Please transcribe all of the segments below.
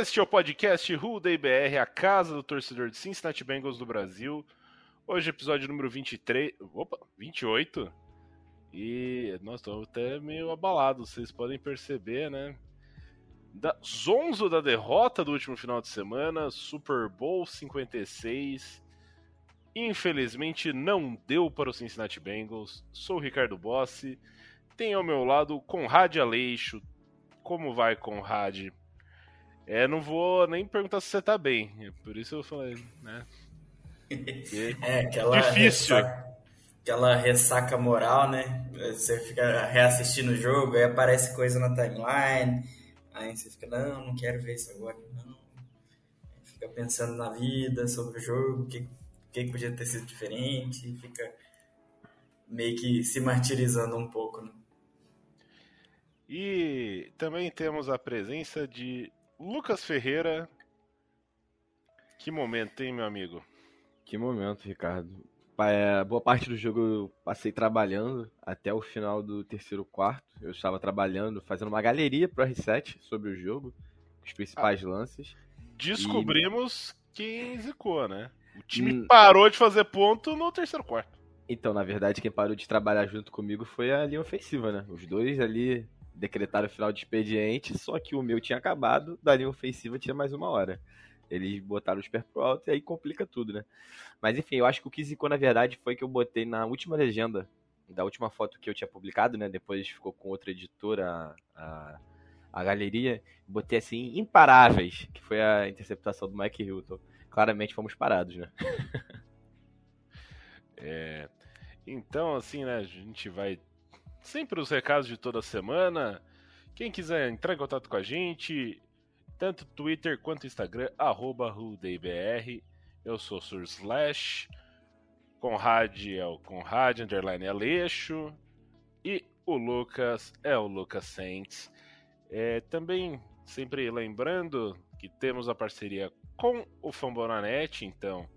Este é o podcast Who Day BR, a casa do torcedor de Cincinnati Bengals do Brasil. Hoje, episódio número 23. Opa, 28. E nós estamos até meio abalados, vocês podem perceber, né? Da zonzo da derrota do último final de semana, Super Bowl 56. Infelizmente não deu para o Cincinnati Bengals. Sou o Ricardo Bossi. Tem ao meu lado Conrad Aleixo. Como vai, Conrad? É, não vou nem perguntar se você tá bem. Por isso eu falei, né? É, aquela Difícil. Ressaca, aquela ressaca moral, né? Você fica reassistindo o jogo, aí aparece coisa na timeline, aí você fica, não, não quero ver isso agora, não. Aí Fica pensando na vida, sobre o jogo, o que, que podia ter sido diferente, fica meio que se martirizando um pouco, né? E também temos a presença de Lucas Ferreira. Que momento, hein, meu amigo? Que momento, Ricardo. É, Boa parte do jogo eu passei trabalhando até o final do terceiro quarto. Eu estava trabalhando, fazendo uma galeria pro R7 sobre o jogo, os principais lances. Descobrimos quem zicou, né? O time Hum. parou de fazer ponto no terceiro quarto. Então, na verdade, quem parou de trabalhar junto comigo foi a linha ofensiva, né? Os dois ali decretaram o final de expediente, só que o meu tinha acabado, da linha ofensiva tinha mais uma hora. Eles botaram os pés pro alto e aí complica tudo, né? Mas enfim, eu acho que o que zicou, na verdade, foi que eu botei na última legenda da última foto que eu tinha publicado, né? Depois ficou com outra editora, a, a galeria. Botei assim, imparáveis, que foi a interceptação do Mike Hilton. Claramente fomos parados, né? É, Então, assim, né? A gente vai sempre os recados de toda semana. Quem quiser entrar em contato com a gente, tanto Twitter quanto Instagram, arroba RudeBR. Eu sou Sur Slash. Conrad é o Conrad, underline Aleixo. E o Lucas é o Lucas Saints. É, também, sempre lembrando que temos a parceria com o Fambonanet, então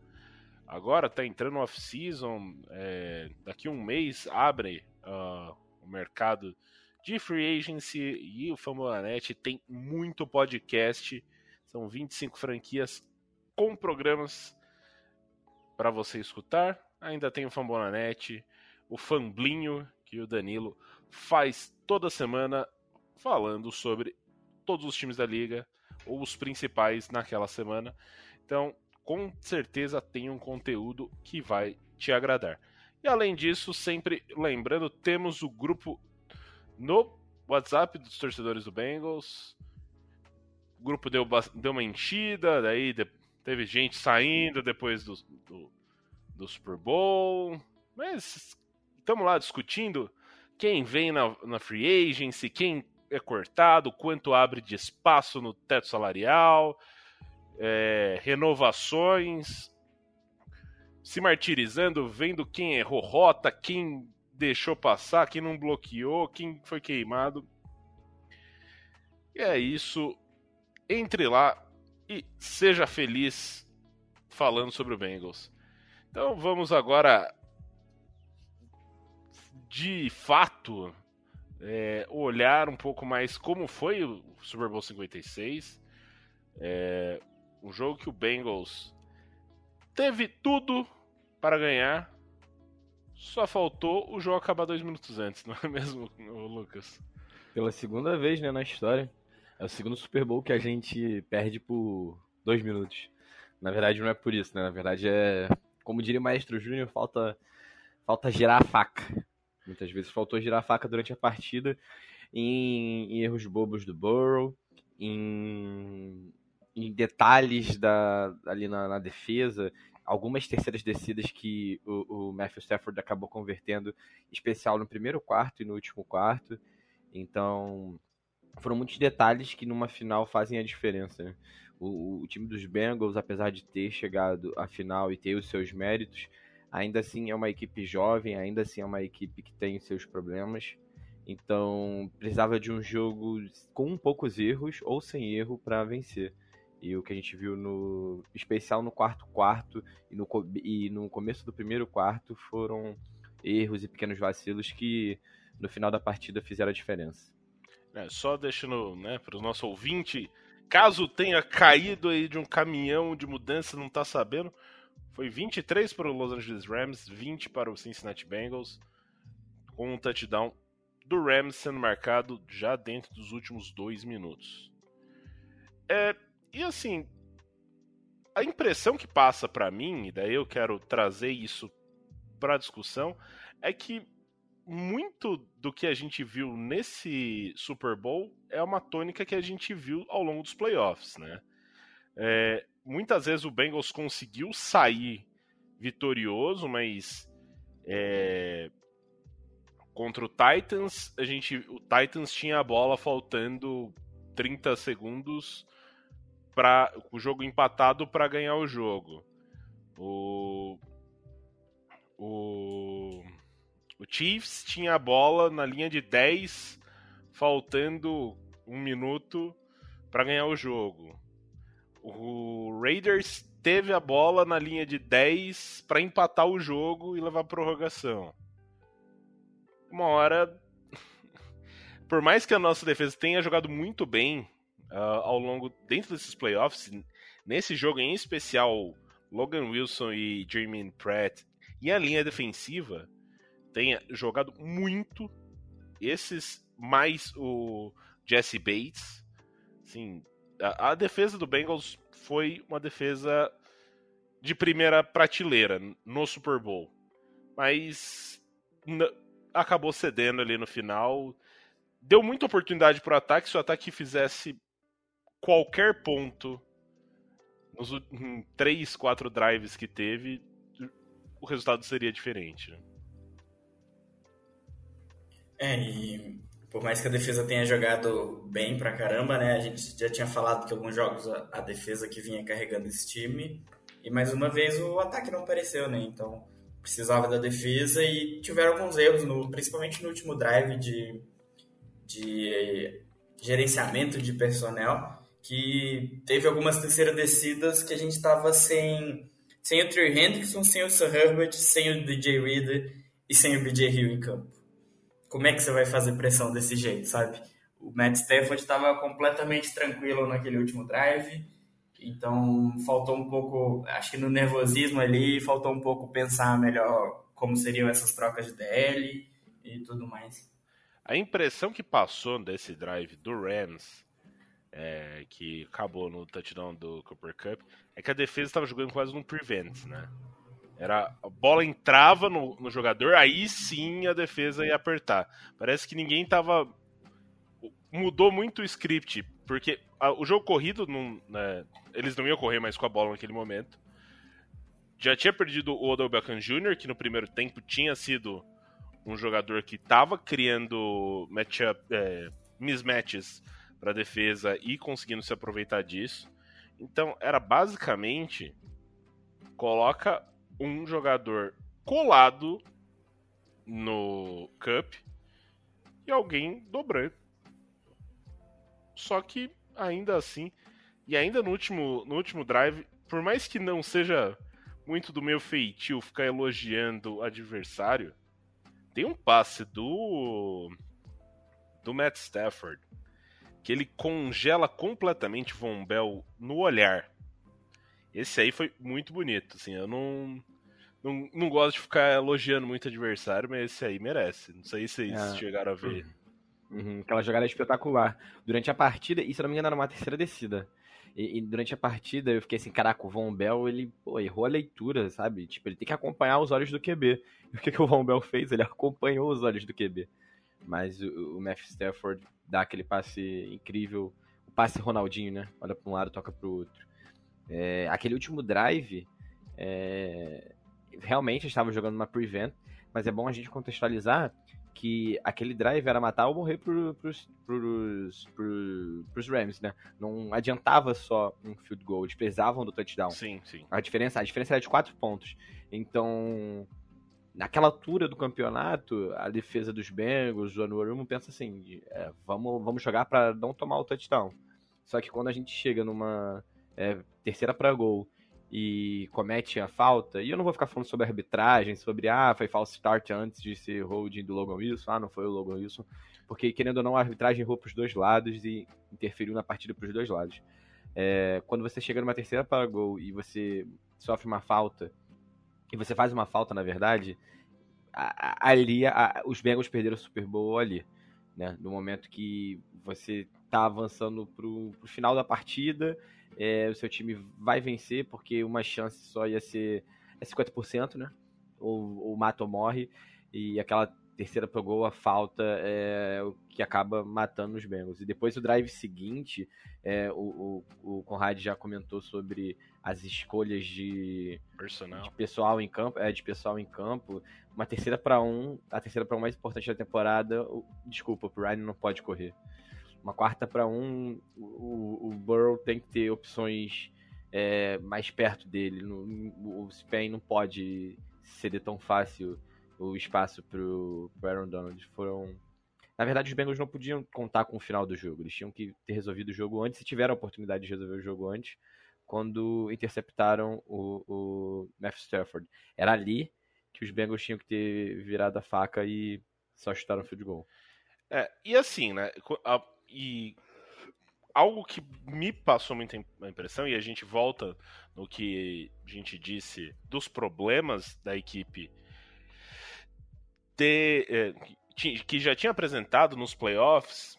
agora tá entrando off-season, é, daqui um mês abre o mercado de free agency e o Fambonanet tem muito podcast, são 25 franquias com programas para você escutar. Ainda tem o Fambonanet, o Famblinho, que o Danilo faz toda semana falando sobre todos os times da liga ou os principais naquela semana. Então, com certeza tem um conteúdo que vai te agradar. E além disso, sempre lembrando, temos o grupo no WhatsApp dos torcedores do Bengals. O grupo deu, deu uma enchida, daí teve gente saindo depois do, do, do Super Bowl. Mas estamos lá discutindo quem vem na, na free agency, quem é cortado, quanto abre de espaço no teto salarial é, renovações, se martirizando, vendo quem errou rota, quem deixou passar, quem não bloqueou, quem foi queimado. E é isso. Entre lá e seja feliz falando sobre o Bengals. Então vamos agora, de fato, é, olhar um pouco mais como foi o Super Bowl 56. É, um jogo que o Bengals teve tudo para ganhar, só faltou o jogo acabar dois minutos antes, não é mesmo, Lucas? Pela segunda vez, né, na história. É o segundo Super Bowl que a gente perde por dois minutos. Na verdade, não é por isso, né? Na verdade, é. Como diria o Maestro Júnior, falta, falta girar a faca. Muitas vezes faltou girar a faca durante a partida em, em erros bobos do Burrow, em, em detalhes da, ali na, na, defesa, algumas terceiras descidas que o, o Matthew Stafford acabou convertendo, especial no primeiro quarto e no último quarto. Então, foram muitos detalhes que numa final fazem a diferença. Né? O, o, time dos Bengals, apesar de ter chegado à final e ter os seus méritos, ainda assim é uma equipe jovem, ainda assim é uma equipe que tem os seus problemas. Então, precisava de um jogo com poucos erros ou sem erro para vencer. E o que a gente viu no especial no quarto quarto e no, e no começo do primeiro quarto foram erros e pequenos vacilos que no final da partida fizeram a diferença. É, só deixando né, para o nosso ouvinte, caso tenha caído aí de um caminhão de mudança não está sabendo, foi 23 para o Los Angeles Rams, 20 para o Cincinnati Bengals, com um touchdown do Rams sendo marcado já dentro dos últimos dois minutos. É, e assim, a impressão que passa para mim, e daí eu quero trazer isso para discussão, é que muito do que a gente viu nesse Super Bowl é uma tônica que a gente viu ao longo dos playoffs, né? É, muitas vezes o Bengals conseguiu sair vitorioso, mas é, contra o Titans, a gente, o Titans tinha a bola faltando 30 segundos para o jogo empatado para ganhar o jogo. O o o Chiefs tinha a bola na linha de 10, faltando um minuto para ganhar o jogo. O Raiders teve a bola na linha de 10 para empatar o jogo e levar a prorrogação. Uma hora. Por mais que a nossa defesa tenha jogado muito bem uh, ao longo dentro desses playoffs, nesse jogo em especial, Logan Wilson e Jermaine Pratt e a linha defensiva tenha jogado muito. Esses mais o Jesse Bates. Assim, a, a defesa do Bengals foi uma defesa de primeira prateleira no Super Bowl. Mas acabou cedendo ali no final. Deu muita oportunidade para o ataque. Se o ataque fizesse qualquer ponto nos três, quatro drives que teve, o resultado seria diferente. Né? É, e por mais que a defesa tenha jogado bem pra caramba, né? A gente já tinha falado que alguns jogos a, a defesa que vinha carregando esse time. E mais uma vez o ataque não apareceu, né? Então precisava da defesa e tiveram alguns erros, no, principalmente no último drive de, de gerenciamento de personnel, que teve algumas terceiras descidas que a gente estava sem, sem o Trey Hendrickson, sem o Sir Herbert, sem o DJ Reader e sem o BJ Hill em campo como é que você vai fazer pressão desse jeito, sabe? O Matt Stafford estava completamente tranquilo naquele último drive, então faltou um pouco, acho que no nervosismo ali, faltou um pouco pensar melhor como seriam essas trocas de DL e tudo mais. A impressão que passou desse drive do Rams, é, que acabou no touchdown do Cooper Cup, é que a defesa estava jogando quase num prevent, né? Era a bola entrava no, no jogador, aí sim a defesa ia apertar. Parece que ninguém tava mudou muito o script, porque a, o jogo corrido não, né, eles não iam correr mais com a bola naquele momento. Já tinha perdido o Odell Beckham Jr., que no primeiro tempo tinha sido um jogador que estava criando matchup, é, mismatches para defesa e conseguindo se aproveitar disso. Então era basicamente coloca um jogador colado no Cup e alguém dobrando. Só que ainda assim, e ainda no último, no último drive, por mais que não seja muito do meu feitio ficar elogiando o adversário, tem um passe do do Matt Stafford que ele congela completamente Von Bell no olhar. Esse aí foi muito bonito, assim, eu não não, não gosto de ficar elogiando muito adversário, mas esse aí merece. Não sei se vocês é. chegaram a ver. Uhum, aquela jogada espetacular. Durante a partida, e se não me engano era uma terceira descida. E, e durante a partida eu fiquei assim, caraca, o Von Bell, ele pô, errou a leitura, sabe? Tipo, ele tem que acompanhar os olhos do QB. E o que, que o Von Bell fez? Ele acompanhou os olhos do QB. Mas o, o Matthew Stafford dá aquele passe incrível. O passe Ronaldinho, né? Olha para um lado, toca para o outro. É, aquele último drive, é, realmente estava jogando uma prevent, mas é bom a gente contextualizar que aquele drive era matar ou morrer pro, pros, pros, pros, pros Rams, né? Não adiantava só um field goal, eles precisavam do touchdown. Sim, sim. A diferença, a diferença era de quatro pontos. Então, naquela altura do campeonato, a defesa dos Bengals, o Anuarumo pensa assim, é, vamos, vamos jogar para não tomar o touchdown. Só que quando a gente chega numa é, terceira para gol e comete a falta, e eu não vou ficar falando sobre arbitragem, sobre ah, foi false start antes de ser holding do Logan Wilson, ah, não foi o Logan Wilson, porque querendo ou não, a arbitragem errou pros dois lados e interferiu na partida pros dois lados. É, quando você chega numa terceira para gol e você sofre uma falta, e você faz uma falta, na verdade, ali a- os Bengals perderam o Super Bowl ali, né? No momento que você tá avançando pro, pro final da partida, é, o seu time vai vencer, porque uma chance só ia ser é 50%, né? Ou, ou mata ou morre, e aquela terceira pro gol, a falta é o que acaba matando os Bengals. E depois o drive seguinte, é, o, o, o Conrad já comentou sobre as escolhas de, de pessoal em campo, é, de pessoal em campo. Uma terceira para um, a terceira para um mais importante da temporada. o- desculpa, o Ryan não pode correr. Uma quarta para um, o, o Burrow tem que ter opções é, mais perto dele. No- o Spain não pode ceder tão fácil o espaço pro, pro Aaron Donald. Foram na verdade, os Bengals não podiam contar com o final do jogo. Eles tinham que ter resolvido o jogo antes, se tiveram a oportunidade de resolver o jogo antes, quando interceptaram o, o Matthew Stafford. Era ali que os Bengals tinham que ter virado a faca e só chutaram o field goal. É, e assim, né? e algo que me passou muita im- impressão, e a gente volta no que a gente disse dos problemas da equipe ter, é, que já tinha apresentado nos playoffs.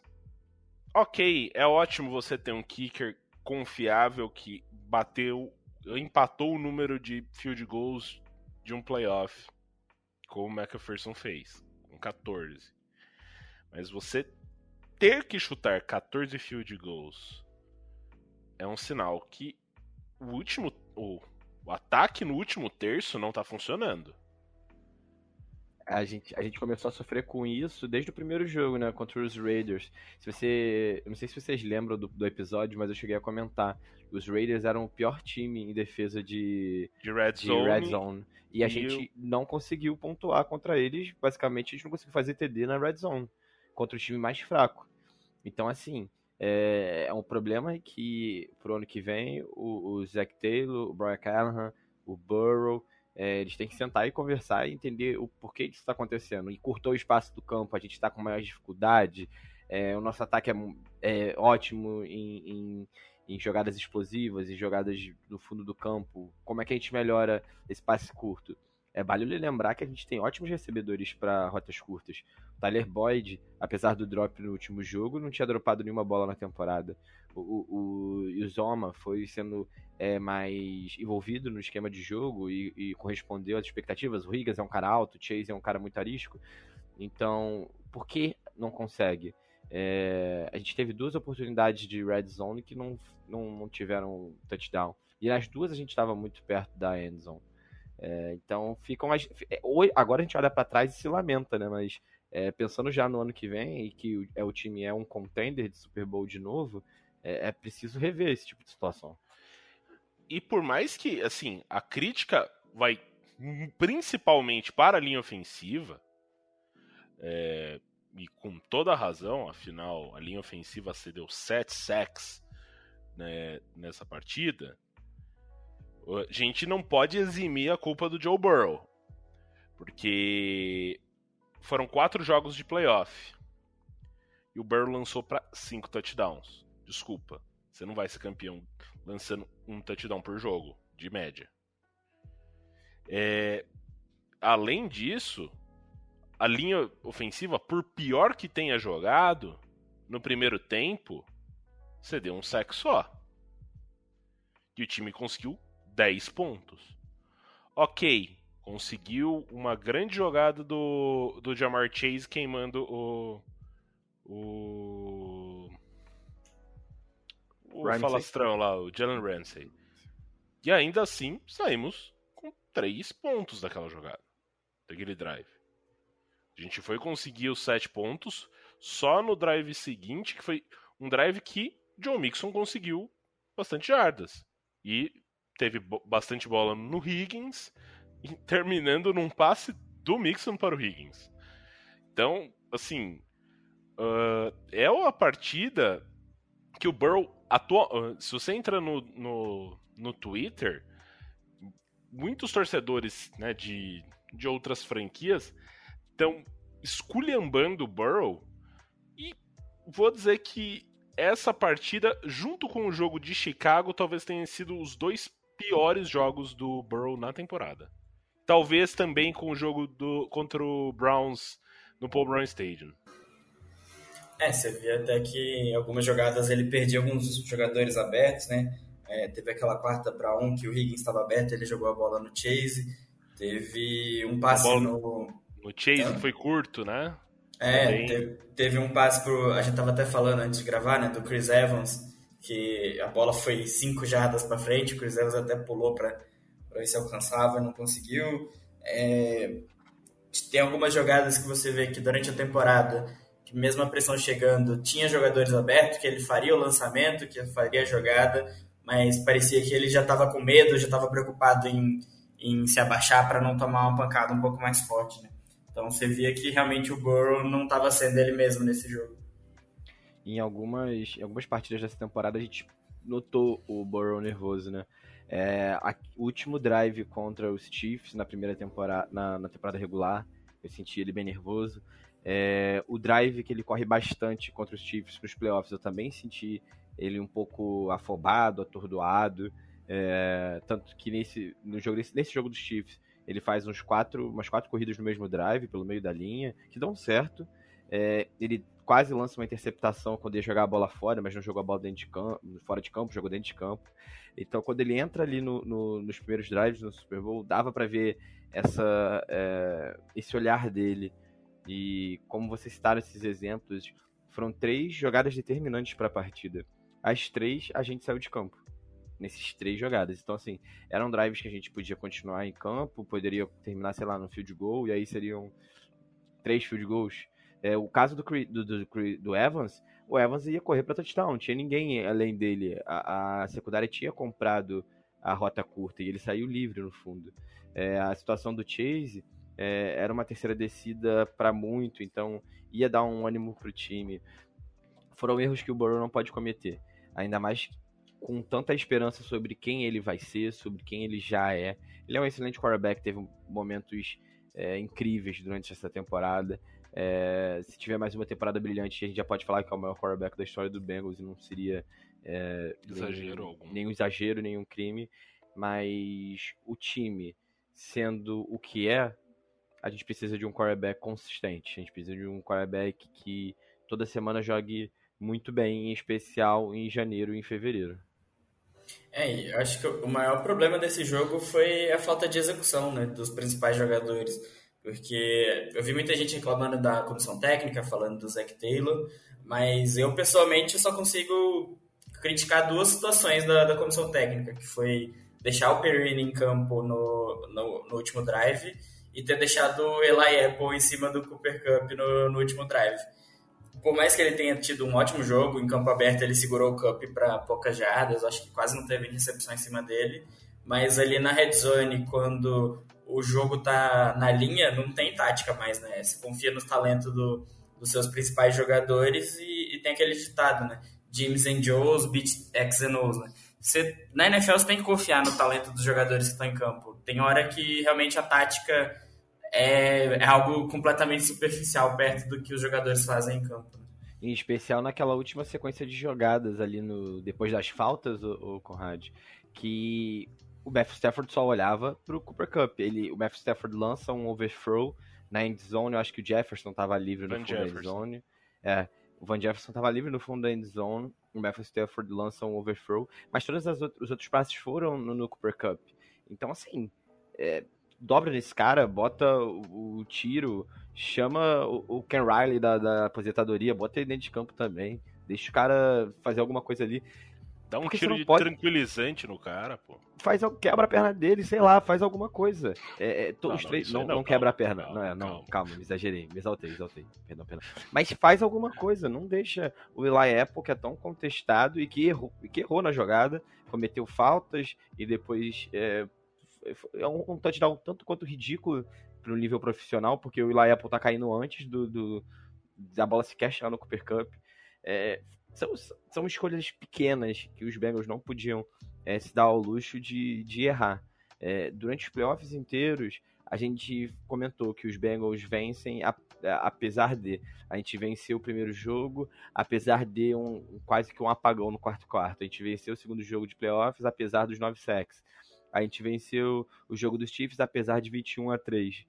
Ok, é ótimo você ter um kicker confiável que bateu, empatou o número de field goals de um playoff, como o McPherson fez, com 14. Mas você ter que chutar 14 field goals é um sinal que o último. O, o ataque no último terço não tá funcionando. A gente, a gente começou a sofrer com isso desde o primeiro jogo, né? Contra os Raiders. Se você. Eu não sei se vocês lembram do, do episódio, mas eu cheguei a comentar. Os Raiders eram o pior time em defesa de, De red de zone. red zone. E a e gente não conseguiu pontuar contra eles. Basicamente, a gente não conseguiu fazer TD na red zone. Contra o time mais fraco. Então, assim, é, é um problema que pro ano que vem o, o Zach Taylor, o Brian Callahan, o Burrow, é, eles têm que sentar e conversar e entender o porquê disso está acontecendo. E curtou o espaço do campo, a gente está com maior dificuldade. é, o nosso ataque é, é ótimo em, em- em jogadas explosivas, em jogadas no fundo do campo. Como é que a gente melhora esse passe curto? É vale lembrar que a gente tem ótimos recebedores para rotas curtas. O Tyler Boyd, apesar do drop no último jogo, não tinha dropado nenhuma bola na temporada. O, o, o, Zoma foi sendo é, mais envolvido no esquema de jogo e, e correspondeu às expectativas. O Higgins é um cara alto, o Chase é um cara muito arisco. Então, por que não consegue? É, a gente teve duas oportunidades de red zone que não, não, não tiveram touchdown. E nas duas a gente estava muito perto da end zone. É, então ficam as. é, Agora a gente olha para trás e se lamenta, né? Mas é, pensando já no ano que vem e que o, é, o time é um contender de Super Bowl de novo, é, é preciso rever esse tipo de situação. E por mais que, assim, a crítica vai principalmente para a linha ofensiva, é, e com toda a razão, afinal, a linha ofensiva cedeu 7 sacks né, nessa partida, a gente não pode eximir a culpa do Joe Burrow. Porque foram quatro jogos de playoff. E o Burrow lançou para cinco touchdowns. Desculpa, você não vai ser campeão lançando um touchdown por jogo, de média. É, além disso, a linha ofensiva, por pior que tenha jogado, no primeiro tempo, você deu um sec só. E o time conseguiu 10 pontos. Ok, conseguiu uma grande jogada do, do Jamar Chase queimando o. O. O Ramsey. falastrão lá, o Jalen Ramsey. E ainda assim, saímos com 3 pontos daquela jogada. Daquele drive. A gente foi conseguir os 7 pontos só no drive seguinte, que foi um drive que John Mixon conseguiu bastante jardas. E teve bastante bola no Higgins, e terminando num passe do Mixon para o Higgins. Então, assim, ah, é uma partida que o Burrow atua. ah, se você entra no, no, no Twitter, muitos torcedores né, de, de outras franquias estão esculhambando o Burrow. E vou dizer que essa partida, junto com o jogo de Chicago, talvez tenham sido os dois piores jogos do Burrow na temporada. Talvez também com o jogo do, contra o Browns no Paul Brown Stadium. É, você via até que em algumas jogadas ele perdia alguns jogadores abertos, né? É, teve aquela quarta para um que o Higgins estava aberto, ele jogou a bola no Chase. Teve um passe no. No Chase Hã? foi curto, né? É, teve, teve um passe pro. A gente tava até falando antes de gravar, né? Do Chris Evans, que a bola foi cinco jardas para frente, o Evans até pulou para ver se alcançava, não conseguiu. É, tem algumas jogadas que você vê que durante a temporada, que mesmo a pressão chegando, tinha jogadores abertos, que ele faria o lançamento, que faria a jogada, mas parecia que ele já estava com medo, já estava preocupado em, em se abaixar para não tomar uma pancada um pouco mais forte, né? Então você via que realmente o Burrow não estava sendo ele mesmo nesse jogo. Em algumas, em algumas partidas dessa temporada a gente notou o Burrow nervoso, né? É, a- o último drive contra os Chiefs na primeira temporada, na, na temporada regular, eu senti ele bem nervoso. É, o drive que ele corre bastante contra os Chiefs nos playoffs, eu também senti ele um pouco afobado, atordoado. É, tanto que nesse, no jogo, nesse, nesse jogo dos Chiefs, ele faz uns quatro, umas quatro corridas no mesmo drive, pelo meio da linha, que dão certo. É, ele quase lança uma interceptação quando ia jogar a bola fora, mas não jogou a bola dentro de campo, fora de campo, jogou dentro de campo. Então, quando ele entra ali no- no- nos primeiros drives no Super Bowl, dava pra ver essa, é, esse olhar dele. E como vocês citaram esses exemplos, foram três jogadas determinantes para a partida. As três, a gente saiu de campo. Nesses três jogadas. Então, assim, eram drives que a gente podia continuar em campo, poderia terminar, sei lá, no field goal, e aí seriam três field goals. É, o caso do, do, do, do Evans, o Evans ia correr para touchdown, não tinha ninguém além dele. A, a secundária tinha comprado a rota curta e ele saiu livre no fundo. É, a situação do Chase é, era uma terceira descida para muito, então ia dar um ânimo pro time. Foram erros que o Burrow não pode cometer, ainda mais com tanta esperança sobre quem ele vai ser, sobre quem ele já é. Ele é um excelente quarterback, teve momentos é, incríveis durante essa temporada. É, se tiver mais uma temporada brilhante, a gente já pode falar que é o maior quarterback da história do Bengals e não seria é, Exagero nenhum, algum. nenhum exagero, nenhum crime. Mas o time sendo o que é, a gente precisa de um quarterback consistente. A gente precisa de um quarterback que toda semana jogue muito bem, em especial em janeiro e em fevereiro. É, eu acho que o maior problema desse jogo foi a falta de execução né, dos principais jogadores. Porque eu vi muita gente reclamando da comissão técnica, falando do Zach Taylor, mas eu pessoalmente só consigo criticar duas situações da, da comissão técnica, que foi deixar o Perrine em campo no, no, no último drive e ter deixado o Eli Apple em cima do Cooper Cup no, no último drive. Por mais que ele tenha tido um ótimo jogo, em campo aberto ele segurou o Cup para poucas jardas, acho que quase não teve recepção em cima dele, mas ali na red zone, quando o jogo tá na linha, não tem tática mais, né? Você confia nos talentos do, dos seus principais jogadores e, e tem aquele ditado, né? James and Joes beat X and O's, né? Você, na NFL você tem que confiar no talento dos jogadores que estão em campo. Tem hora que realmente a tática é, é algo completamente superficial perto do que os jogadores fazem em campo. né? Em especial naquela última sequência de jogadas ali no depois das faltas, o, Conrad, que o Matthew Stafford só olhava pro Cooper Cup. Ele, o Matthew Stafford lança um overthrow na end zone, eu acho que o Jefferson tava livre no Van fundo da end Jefferson. zone. É, o Van Jefferson tava livre no fundo da end zone, o Matthew Stafford lança um overthrow, mas todos os outros passes foram no, no Cooper Cup. Então, assim, é, dobra nesse cara, bota o, o tiro, chama o, o Ken Riley da, da aposentadoria, bota ele dentro de campo também, deixa o cara fazer alguma coisa ali. Dá um Porque tiro de pode- tranquilizante no cara, pô. faz quebra a perna dele, sei lá, faz alguma coisa. É, é, Não, os três não, não, não quebra a perna, calma, não é, não, calma. calma, me exagerei, me exaltei, exaltei, perdão, perdão. Mas faz alguma coisa, não deixa o Eli Apple que é tão contestado e que errou, e que errou na jogada, cometeu faltas e depois é, é um, um touchdown tanto quanto ridículo pro nível profissional, porque o Eli Apple tá caindo antes do, do- da bola sequer chegar no Cooper Cup. É, são, são escolhas pequenas que os Bengals não podiam é, se dar ao luxo de, de errar. É, durante os playoffs inteiros, a gente comentou que os Bengals vencem a- a- apesar de. A gente venceu o primeiro jogo, apesar de um quase que um apagão no quarto quarto. A gente venceu o segundo jogo de playoffs, apesar dos nove sacks. A gente venceu o jogo dos Chiefs, apesar de 21 a 3.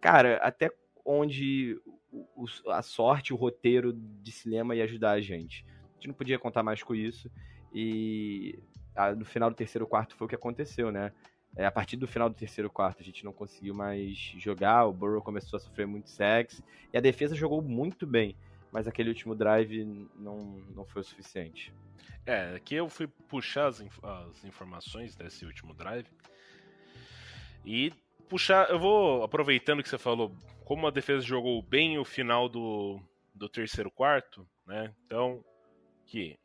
Cara, até onde o- a sorte, o roteiro de cinema ia ajudar a gente. A gente não podia contar mais com isso. E ah, no final do terceiro quarto foi o que aconteceu, né? É, a partir do final do terceiro quarto a gente não conseguiu mais jogar, o Burrow começou a sofrer muito sacks e a defesa jogou muito bem, mas aquele último drive não, não foi o suficiente. É, aqui eu fui puxar as, inf- as informações desse último drive. E puxar, eu vou aproveitando que você falou como a defesa jogou bem o final do, do terceiro quarto, né? Então, que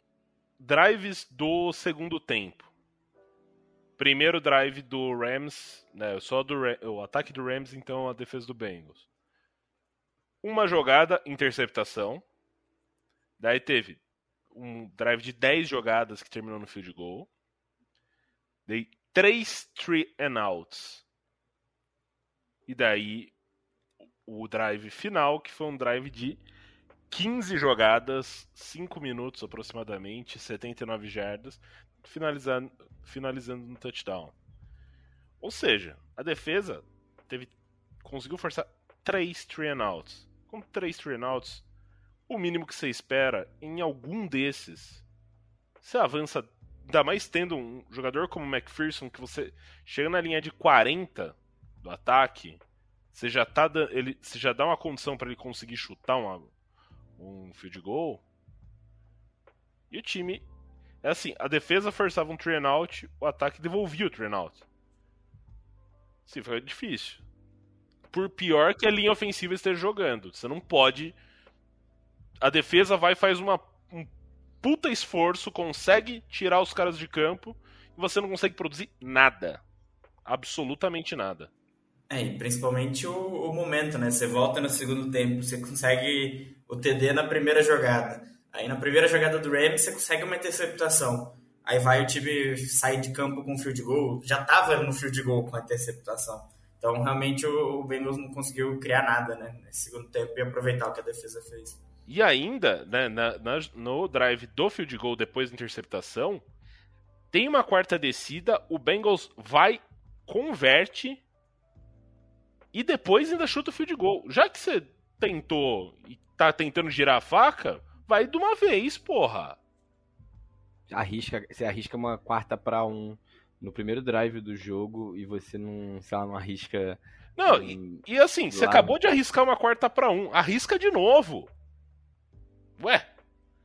drives do segundo tempo. Primeiro drive do Rams, né? Só do o ataque do Rams, então a defesa do Bengals. Uma jogada, interceptação. Daí teve um drive de 10 jogadas que terminou no field goal. Daí três three and outs. E daí o drive final, que foi um drive de 15 jogadas, 5 minutos aproximadamente, 79 jardas, finalizando, finalizando no touchdown. Ou seja, a defesa teve, conseguiu forçar 3 three and outs. Com 3 three and outs, o mínimo que você espera em algum desses. Você avança, ainda mais tendo um jogador como o McPherson, que você chega na linha de 40 do ataque, você já, tá, ele, você já dá uma condição para ele conseguir chutar uma, um field goal. E o time. É assim, a defesa forçava um three out, o ataque devolvia o three out. Sim, foi difícil. Por pior que a linha ofensiva esteja jogando. Você não pode a defesa vai faz uma, um puta esforço, consegue tirar os caras de campo e você não consegue produzir nada. Absolutamente nada. É, e principalmente o, o momento, né? Você volta no segundo tempo, você consegue o TD na primeira jogada. Aí na primeira jogada do Rams você consegue uma interceptação. Aí vai o time sair de campo com field goal. Já tava no field goal com a interceptação. Então realmente o, o Bengals não conseguiu criar nada, né? Nesse segundo tempo e aproveitar o que a defesa fez. E ainda, né, na- na- no drive do field goal depois da interceptação, tem uma quarta descida, o Bengals vai, converte e depois ainda chuta o field goal. Já que você tentou e tá tentando girar a faca, vai de uma vez, porra. Arrisca, você arrisca uma quarta pra um no primeiro drive do jogo e você não, sei lá, não arrisca. Não, e, um- e assim, você Lá. acabou de arriscar uma quarta pra um, arrisca de novo. Ué,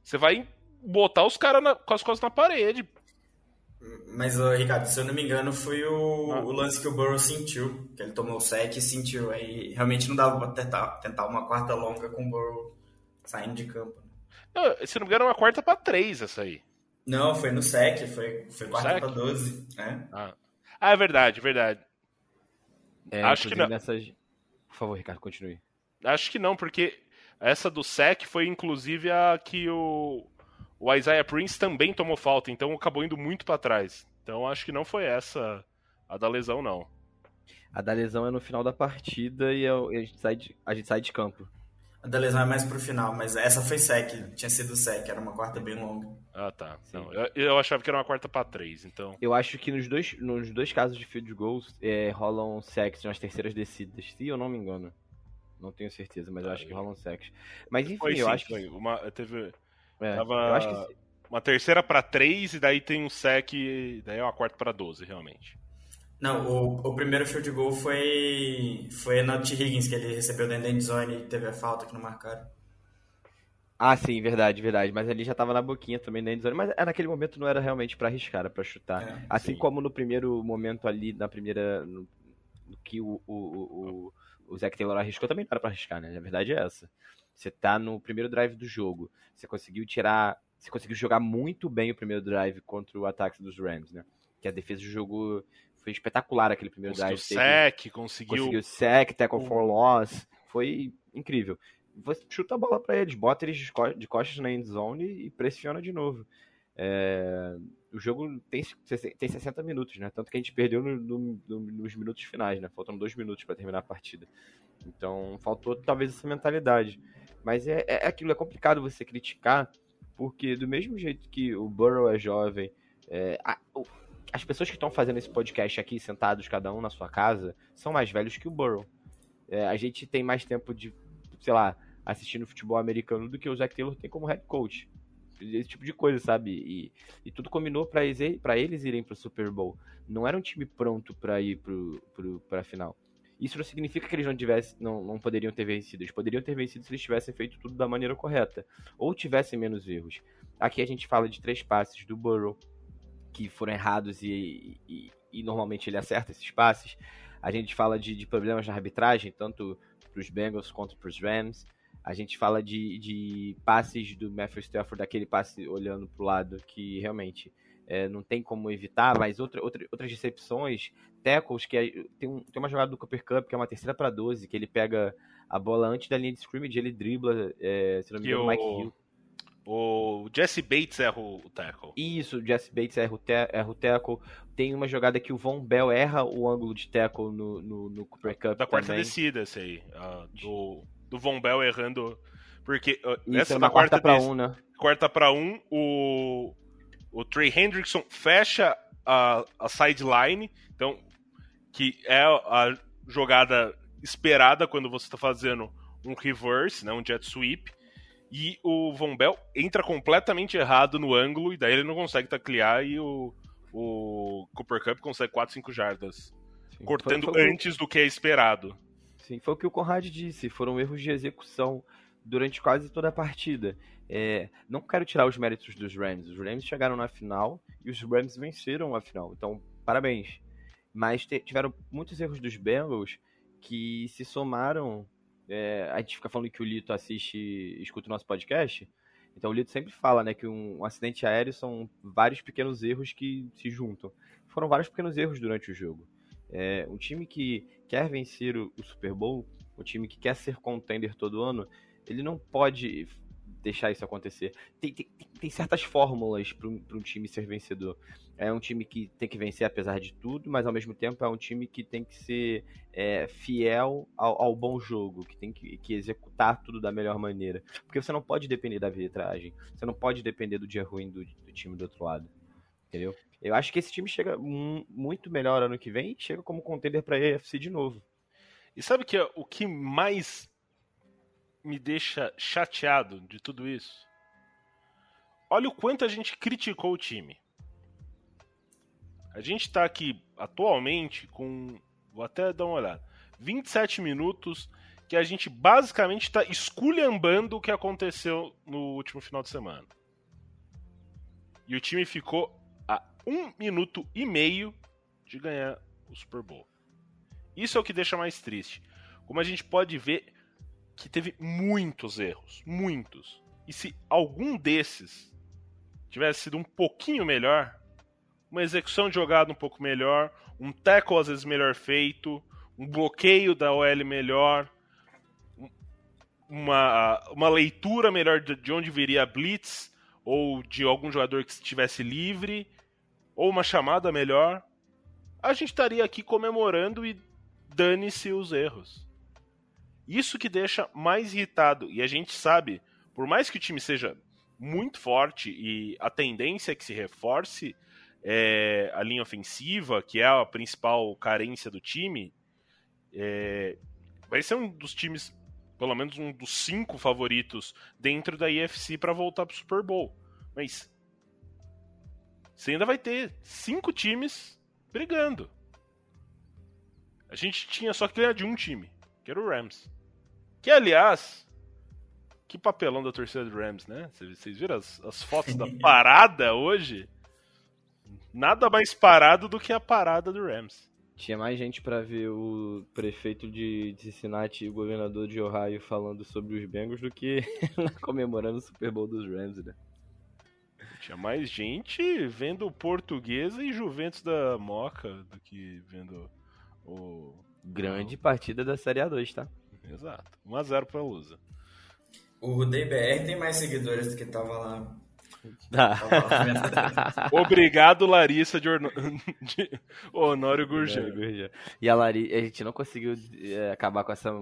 você vai botar os caras com as costas na parede. Mas, Ricardo, se eu não me engano, foi o, Ah. o lance que o Burrow sentiu. Que ele tomou o sec e sentiu. Aí realmente não dava pra tentar, tentar uma quarta longa com o Burrow saindo de campo. Não, se não me engano, é uma quarta pra três essa aí. Não, foi no sec, foi, foi quarta Sec? pra 12. né? Ah, ah é verdade, verdade. É, Acho que não. nessas. Por favor, Ricardo, continue. Acho que não, porque essa do sec foi inclusive a que o, o Isaiah Prince também tomou falta, então acabou indo muito pra trás. Então acho que não foi essa a da lesão, não. A da lesão é no final da partida e eu- e a gente sai de, a gente sai de campo. A da lesão é mais pro final, mas essa foi sec, tinha sido sec, era uma quarta bem longa. Ah, tá. Não, eu, eu achava que era uma quarta pra três, então. Eu acho que nos dois, nos dois casos de field goals é, rolam sacks nas terceiras descidas, se eu não me engano. Não tenho certeza, mas eu acho que rolam sacks. Mas enfim, Foi eu sim, acho que. Uma, teve é, tava- eu acho que uma terceira pra três e daí tem um sec, e daí é uma quarta pra 12, realmente. Não, o, o primeiro field goal foi, foi na T. Higgins, que ele recebeu da end zone e teve a falta que não marcaram. Ah, sim, verdade, verdade. Mas ali já tava na boquinha também da endzone. Mas é, naquele momento não era realmente pra arriscar, era pra chutar. É, assim sim. como no primeiro momento ali, na primeira. No, no que o, o, o, o Zac Taylor arriscou, também não era pra arriscar, né? A verdade é essa. Você tá no primeiro drive do jogo. Você conseguiu tirar. Você conseguiu jogar muito bem o primeiro drive contra o ataque dos Rams, né? Que a defesa do jogo foi espetacular aquele primeiro Conseguiu drive. Teve- sec, conseguiu. conseguiu sec, tackle for loss, foi incrível. Você chuta a bola pra eles, bota eles de co- de costas na end zone e pressiona de novo. É, o jogo tem, tem 60 minutos, né? Tanto que a gente perdeu no- no- no- nos minutos finais, né? Faltam dois minutos pra terminar a partida. Então faltou talvez essa mentalidade. Mas é, é aquilo, é complicado você criticar, porque do mesmo jeito que o Burrow é jovem, é, a- as pessoas que estão fazendo esse podcast aqui, sentados cada um na sua casa, são mais velhos que o Burrow. É, a gente tem mais tempo de, sei lá, assistindo futebol americano do que o Zac Taylor tem como head coach. Esse tipo de coisa, sabe? E, e tudo combinou pra eles, eles irem pro Super Bowl. Não era um time pronto pra ir pro, pro, pra final. Isso não significa que eles não, tivessem, não, não poderiam ter vencido. Eles poderiam ter vencido se eles tivessem feito tudo da maneira correta. Ou tivessem menos erros. Aqui a gente fala de três passes do Burrow que foram errados e, e, e normalmente ele acerta esses passes. A gente fala de, de problemas na arbitragem, tanto para os Bengals quanto para os Rams. A gente fala de, de passes do Matthew Stafford, daquele passe olhando para o lado que realmente é, não tem como evitar, mas outra, outra, outras recepções, tackles, que é- tem, um- tem uma jogada do Cooper Cup, que é uma terceira para 12, que ele pega a bola antes da linha de scrimmage, ele dribla, é, se não me engano, o Mike Hill. O Jesse Bates erra o tackle. Isso, o Jesse Bates erra o, te erra o tackle. Tem uma jogada que o Von Bell erra o ângulo de tackle no, no, no Cooper Cup Da quarta também. descida, esse aí. ah, do, do Von Bell errando. Porque ah, Isso, essa é uma quarta pra descida- um, né? quarta para um, o, o Trey Hendrickson fecha a, a sideline, então, que é a jogada esperada quando você está fazendo um reverse, né, um jet sweep, e o Von Bell entra completamente errado no ângulo, e daí ele não consegue taclear, e o, o Cooper Cup consegue 4, 5 jardas, Sim. cortando Foi- foi o que- antes do que é esperado. Sim, foi o que o Conrad disse. Foram erros de execução durante quase toda a partida. É, não quero tirar os méritos dos Rams. Os Rams chegaram na final e os Rams venceram a final. Então, parabéns. Mas tiveram muitos erros dos Bengals que se somaram. é, a gente fica falando que o Lito assiste escuta o nosso podcast. Então o Lito sempre fala né, que um, um acidente aéreo são vários pequenos erros que se juntam. Foram vários pequenos erros durante o jogo. É, um time que quer vencer o, o Super Bowl, um time que quer ser contender todo ano, ele não pode deixar isso acontecer. Tem, tem, tem certas fórmulas para um, time ser vencedor. É um time que tem que vencer apesar de tudo, mas ao mesmo tempo é um time que tem que ser é, fiel ao, ao bom jogo, que tem que, que executar tudo da melhor maneira. Porque você não pode depender da arbitragem, você não pode depender do dia ruim do, do time do outro lado. Entendeu? Eu acho que esse time chega mu- muito melhor ano que vem e chega como contender para a AFC de novo. E sabe que é o que mais me deixa chateado de tudo isso? Olha o quanto a gente criticou o time. A gente tá aqui atualmente com. Vou até dar uma olhada. 27 minutos que a gente basicamente tá esculhambando o que aconteceu no último final de semana. E o time ficou a um minuto e meio de ganhar o Super Bowl. Isso é o que deixa mais triste. Como a gente pode ver que teve muitos erros, muitos. E se algum desses tivesse sido um pouquinho melhor, uma execução de jogada um pouco melhor, um tackle às vezes melhor feito, um bloqueio da OL melhor, um- uma, uma leitura melhor de de onde viria a blitz ou de algum jogador que estivesse livre, ou uma chamada melhor, a gente estaria aqui comemorando e dane-se os erros. Isso que deixa mais irritado. E a gente sabe, por mais que o time seja muito forte e a tendência é que se reforce é, a linha ofensiva, que é a principal carência do time, é, vai ser um dos times pelo menos um dos cinco favoritos dentro da IFC para voltar pro Super Bowl. Mas você ainda vai ter cinco times brigando. A gente tinha só que ganhar de um time, que era o Rams. Que, aliás, que papelão da torcida do Rams, né? Vocês viram as, as fotos da parada hoje? Nada mais parado do que a parada do Rams. Tinha mais gente pra ver o prefeito de Cincinnati e o governador de Ohio falando sobre os Bengals do que comemorando o Super Bowl dos Rams, né? Tinha mais gente vendo Portuguesa e Juventus da Moca do que vendo o. Grande partida da Série A2, tá? Exato. 1x0 pra Lusa. O DBR tem mais seguidores do que tava lá. Tá. Vendo. Obrigado, Larissa de, Orno... de Honório Gurgel. E a Lari, a gente não conseguiu é, acabar com essa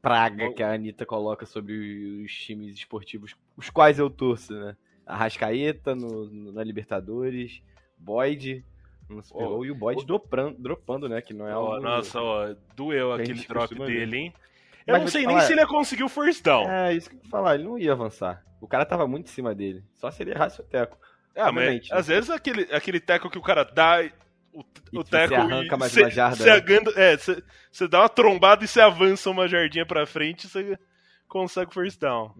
praga que a Anitta coloca sobre os times esportivos, os quais eu torço, né? Arrascaeta no, no- na Libertadores, Boyd no Super Ó, Bowl e o Boyd dropando, dropando, né? Que não é Ó, algo... nossa, ó, doeu aquele drop dele, hein? Eu Mas não sei nem falar- se ele ia conseguir o first down. É, isso que eu ia falar, ele não ia avançar. O cara tava muito em cima dele. Só se ele errasse o teco. Ah, mas né? às vezes aquele, aquele tackle que o cara dá, o, E o tackle você arranca mais cê- uma jarda, cê né? é, você você dá uma trombada e você avança uma jardinha pra frente, você consegue first down.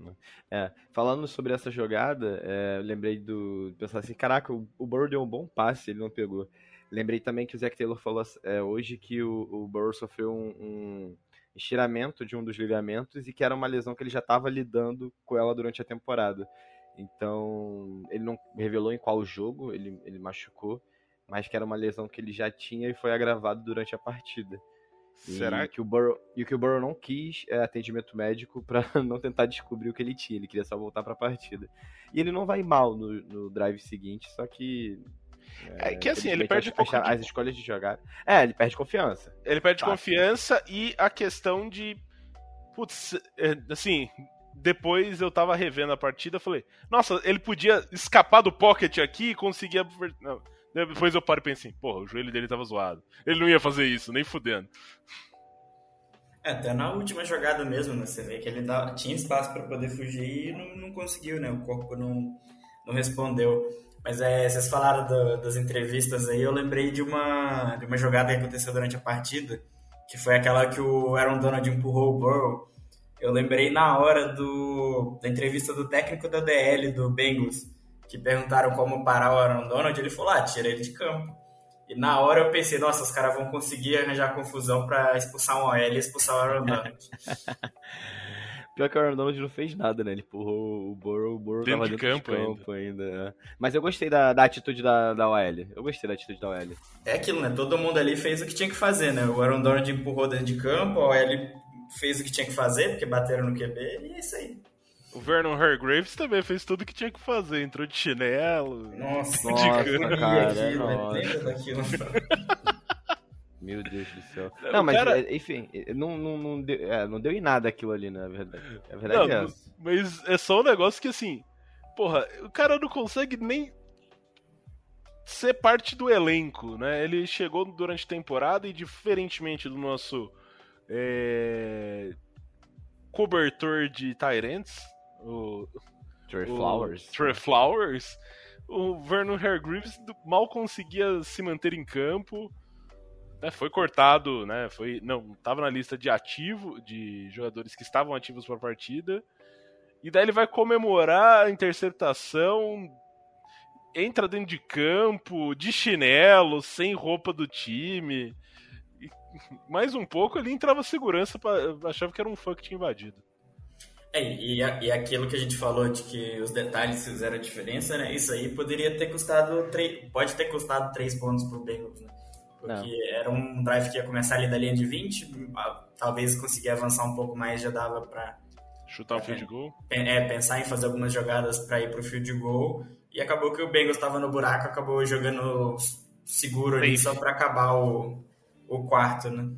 É, falando sobre essa jogada, é, lembrei do. Pensar assim, caraca, o, o Burrow deu um bom passe, ele não pegou. Lembrei também que o Zac Taylor falou é, hoje que o, o Burrow sofreu um, um estiramento de um dos ligamentos e que era uma lesão que ele já estava lidando com ela durante a temporada. Então, ele não revelou em qual jogo ele, ele machucou, mas que era uma lesão que ele já tinha e foi agravado durante a partida. Será E que o Burrow, e que o Burrow não quis é, atendimento médico pra não tentar descobrir o que ele tinha, ele queria só voltar pra partida. E ele não vai mal no, no drive seguinte, só que. É que assim, ele perde as- um as, escolhas de jogar. É, ele perde confiança. Ele perde Fácil. confiança e a questão de. Putz, é, assim, depois eu tava revendo a partida, falei, nossa, ele podia escapar do pocket aqui e conseguir. a- Não. Depois eu paro e pensei, porra, o joelho dele tava zoado. Ele não ia fazer isso, nem fudendo. É, até na última jogada mesmo, né? Você vê que ele tinha espaço para poder fugir e não, não conseguiu, né? O corpo não, não respondeu. Mas é, vocês falaram do- das entrevistas aí, eu lembrei de uma, de uma jogada que aconteceu durante a partida, que foi aquela que o Aaron Donald empurrou o Burrow. Eu lembrei na hora do, da entrevista do técnico da DL do Bengals, que perguntaram como parar o Aaron Donald, ele falou, ah, tira ele de campo. E na hora eu pensei, nossa, os caras vão conseguir arranjar confusão pra expulsar um OL e expulsar o Aaron Donald. Pior que o Aaron Donald não fez nada, né? Ele empurrou o Burrow, o Burrow Dentro tava de dentro campo de campo ainda. é. Mas eu gostei da, da atitude da, da OL. Eu gostei da atitude da OL. É aquilo, né? Todo mundo ali fez o que tinha que fazer, né? O Aaron Donald empurrou dentro de campo, a OL fez o que tinha que fazer, porque bateram no QB, e é isso aí. O Vernon Hargraves também fez tudo o que tinha que fazer. Entrou de chinelo. Nossa, Nossa, agonia cara, aquilo, né? nossa. Daquilo? Meu Deus do céu. Não, mas cara- é, enfim, é, não, não, não, deu, é, não deu em nada aquilo ali, na verdade. A verdade é Não, essa. mas é só um negócio que assim. Porra, o cara não consegue nem ser parte do elenco, né? Ele chegou durante a temporada e, diferentemente do nosso é, cobertor de Tyrants, o, Trey Flowers. Trey Flowers, o Vernon Hargreaves mal conseguia se manter em campo. né? Foi cortado, né? Foi, não, tava na lista de ativo, de jogadores que estavam ativos para a partida. E daí ele vai comemorar a interceptação, entra dentro de campo, de chinelo, sem roupa do time. E mais um pouco ele entrava segurança, pra, achava que era um fã que tinha invadido. É, e, a- e aquilo que a gente falou de que os detalhes fizeram a diferença, né? Isso aí poderia ter custado, três, pode ter custado 3 pontos pro Bengals, né? Porque era um drive que ia começar ali da linha de 20, ah, talvez conseguir avançar um pouco mais já dava pra Chutar um field goal. é, pensar em fazer algumas jogadas para ir pro field goal e acabou que o Bengals estava no buraco, acabou jogando seguro ali só para acabar o, o quarto, né?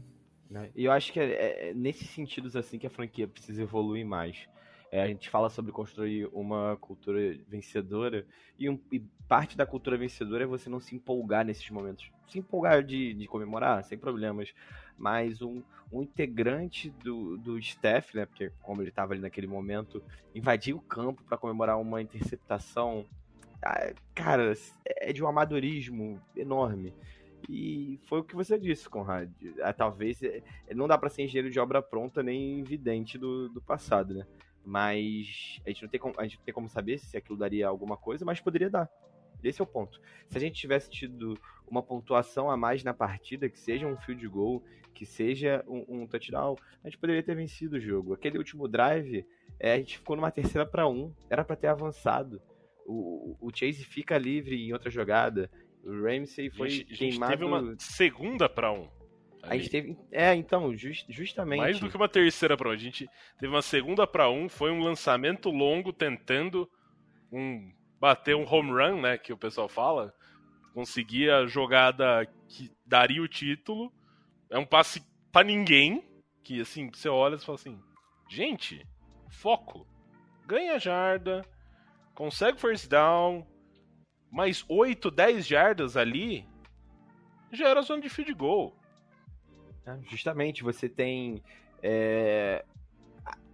Né? E eu acho que é, é nesses sentidos assim que a franquia precisa evoluir mais. É, a gente fala sobre construir uma cultura vencedora e, um, e, parte da cultura vencedora é você não se empolgar nesses momentos. Se empolgar de, de comemorar, sem problemas, mas um, um integrante do, do staff, né, porque como ele estava ali naquele momento, invadir o campo para comemorar uma interceptação, ah, cara, é de um amadorismo enorme. E foi o que você disse, Conrad. Ah, talvez é, não dá para ser engenheiro de obra pronta nem vidente do, do passado, né? Mas a gente, não tem como, a gente não tem como saber se aquilo daria alguma coisa, mas poderia dar. Esse é o ponto. Se a gente tivesse tido uma pontuação a mais na partida, que seja um field goal, que seja um, um touchdown, a gente poderia ter vencido o jogo. Aquele último drive, é, a gente ficou numa terceira para um, era para ter avançado. O, o Chase fica livre em outra jogada. O Ramsey foi a gente, queimado. A gente teve uma segunda para um. A gente teve. É, então, just, justamente. Mais do que uma terceira para um. A gente teve uma segunda para um, foi um lançamento longo tentando um bater um home run, né? Que o pessoal fala. Conseguir a jogada que daria o título. É um passe para ninguém. Que assim, você olha e fala assim: gente, foco. Ganha jarda, consegue first down, mais 8, 10 jardas ali, já era zona de field goal. Justamente, você tem. É...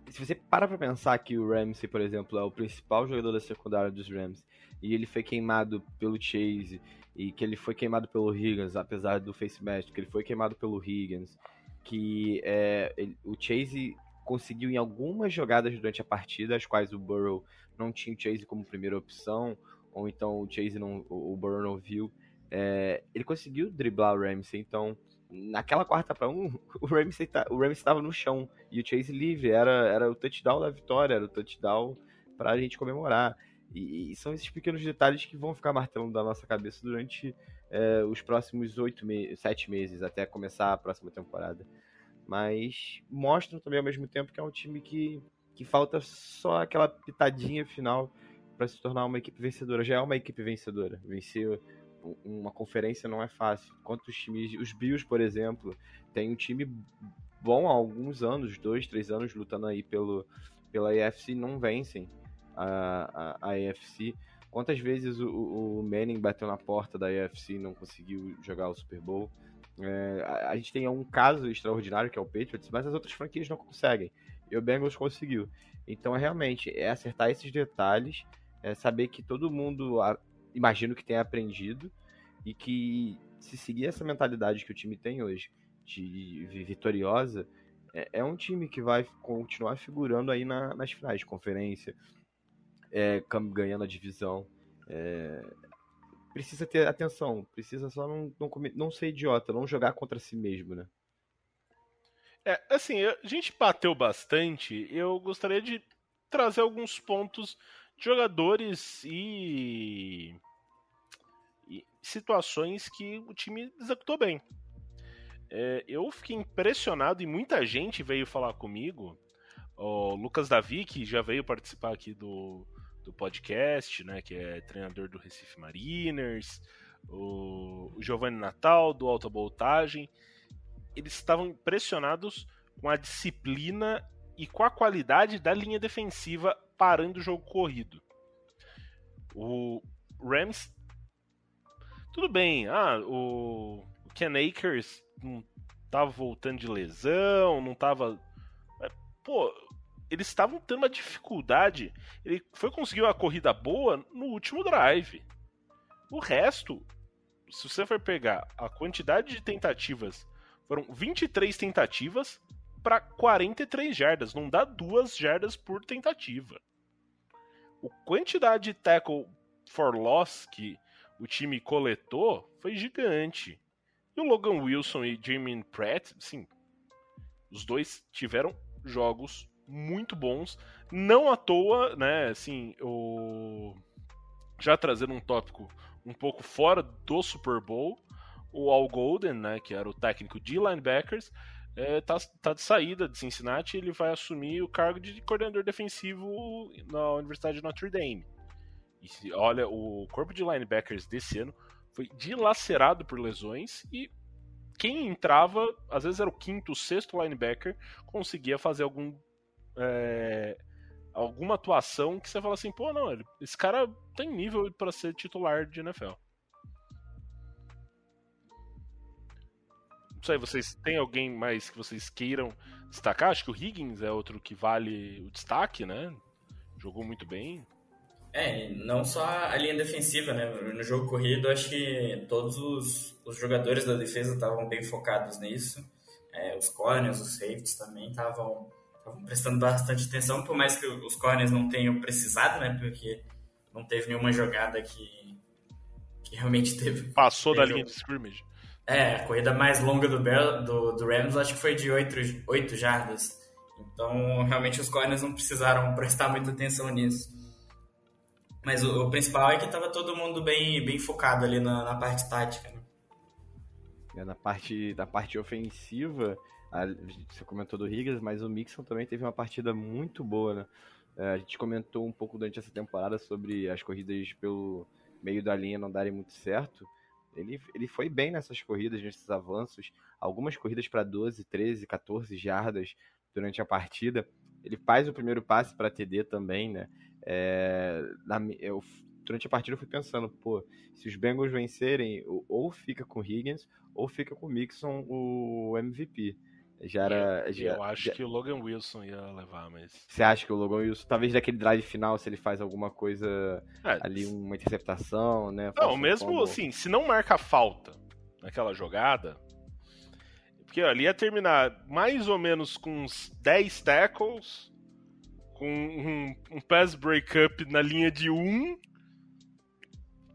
Se você para pra pensar que o Ramsey, por exemplo, é o principal jogador da secundária dos Rams, e ele foi queimado pelo Chase, e que ele foi queimado pelo Higgins, apesar do face match, que ele foi queimado pelo Higgins, que é, ele, o Chase conseguiu em algumas jogadas durante a partida, as quais o Burrow não tinha o Chase como primeira opção, ou então o Chase não, o Burrow não viu, é, ele conseguiu driblar o Ramsey, então naquela quarta para um, o Ramsey tá, estava no chão e o Chase livre, era, era o touchdown da vitória, era o touchdown para a gente comemorar. E, e, são esses pequenos detalhes que vão ficar martelando da nossa cabeça durante é, os próximos oito sete meses, até começar a próxima temporada. Mas mostram também ao mesmo tempo que é um time que, que falta só aquela pitadinha final para se tornar uma equipe vencedora. Já é uma equipe vencedora. Vencer uma conferência não é fácil. Quantos times. Os Bills, por exemplo, tem um time bom há alguns anos, dois, três anos, lutando aí pelo, pela AFC não vencem a, a, a AFC. Quantas vezes o, o Manning bateu na porta da AFC e não conseguiu jogar o Super Bowl? É, a, a, gente tem um caso extraordinário que é o Patriots, mas as outras franquias não conseguem. E o Bengals conseguiu. Então é realmente é acertar esses detalhes é saber que todo mundo, imagino que tenha aprendido e que se seguir essa mentalidade que o time tem hoje, de vitoriosa, é, é um time que vai continuar figurando aí na, nas finais de conferência, é, ganhando a divisão. É, precisa ter atenção, precisa só não, não, não ser idiota, não jogar contra si mesmo, né? É, assim, a gente bateu bastante. Eu gostaria de trazer alguns pontos jogadores e, e situações que o time executou bem. É, eu fiquei impressionado e muita gente veio falar comigo. O Lucas Davi, que já veio participar aqui do, do podcast, né, que é treinador do Recife Mariners, o, o Giovanni Natal, do Alta Voltagem, eles estavam impressionados com a disciplina e com a qualidade da linha defensiva parando o jogo corrido. O Rams. Tudo bem, ah, o, Ken Akers não tava voltando de lesão, não tava. É, pô, eles estavam tendo uma dificuldade. Ele foi conseguir uma corrida boa no último drive. O resto, se você for pegar a quantidade de tentativas, foram 23 tentativas para 43 jardas. Não dá duas jardas por tentativa. A quantidade de tackle for loss que o time coletou foi gigante. E o Logan Wilson e Jamie Pratt, sim, os dois tiveram jogos muito bons. Não à toa, né? Assim, o... já trazendo um tópico um pouco fora do Super Bowl, o Al Golden, né, que era o técnico de linebackers, é, tá, tá de saída de Cincinnati ele vai assumir o cargo de coordenador defensivo na Universidade de Notre Dame. E olha, o corpo de linebackers desse ano foi dilacerado por lesões e quem entrava, às vezes era o quinto, o sexto linebacker, conseguia fazer algum. É, alguma atuação que você fala assim, pô, não, ele- esse cara tem nível pra ser titular de NFL. Não sei, vocês têm alguém mais que vocês queiram destacar? Acho que o Higgins é outro que vale o destaque, né? Jogou muito bem. É, não só a linha defensiva, né? No jogo corrido, acho que todos os, os jogadores da defesa estavam bem focados nisso. É, os corners, os safeties também estavam prestando bastante atenção, por mais que os corners não tenham precisado, né? Porque não teve nenhuma jogada que, que realmente teve. Passou da Teve linha de scrimmage. É, a corrida mais longa do, do, do Rams acho que foi de 8, 8 jardas. Então, realmente, os corners não precisaram prestar muita atenção nisso. Mas o, o principal é que estava todo mundo bem, bem focado ali na, na parte tática. Né? É, Na parte, na parte ofensiva, a- você comentou do Higgins, mas o Mixon também teve uma partida muito boa, né? É, a gente comentou um pouco durante essa temporada sobre as corridas pelo meio da linha não darem muito certo. Ele, ele foi bem nessas corridas, nesses avanços. Algumas corridas para 12, 13, 14 jardas durante a partida. Ele faz o primeiro passe para TD também, né? É, na eu, durante a partida eu fui pensando, pô, se os Bengals vencerem, ou- ou fica com Higgins, ou fica com Mixon o MVP. Já era. já- Eu acho já- que o Logan Wilson ia levar, mas. Você acha que o Logan Wilson, talvez daquele drive final, se ele faz alguma coisa É, ali, uma interceptação, né? Não, um mesmo fumble. assim, se não marca falta naquela jogada. Porque ali ia terminar mais ou menos com uns 10 tackles, com um, um pass breakup na linha de 1.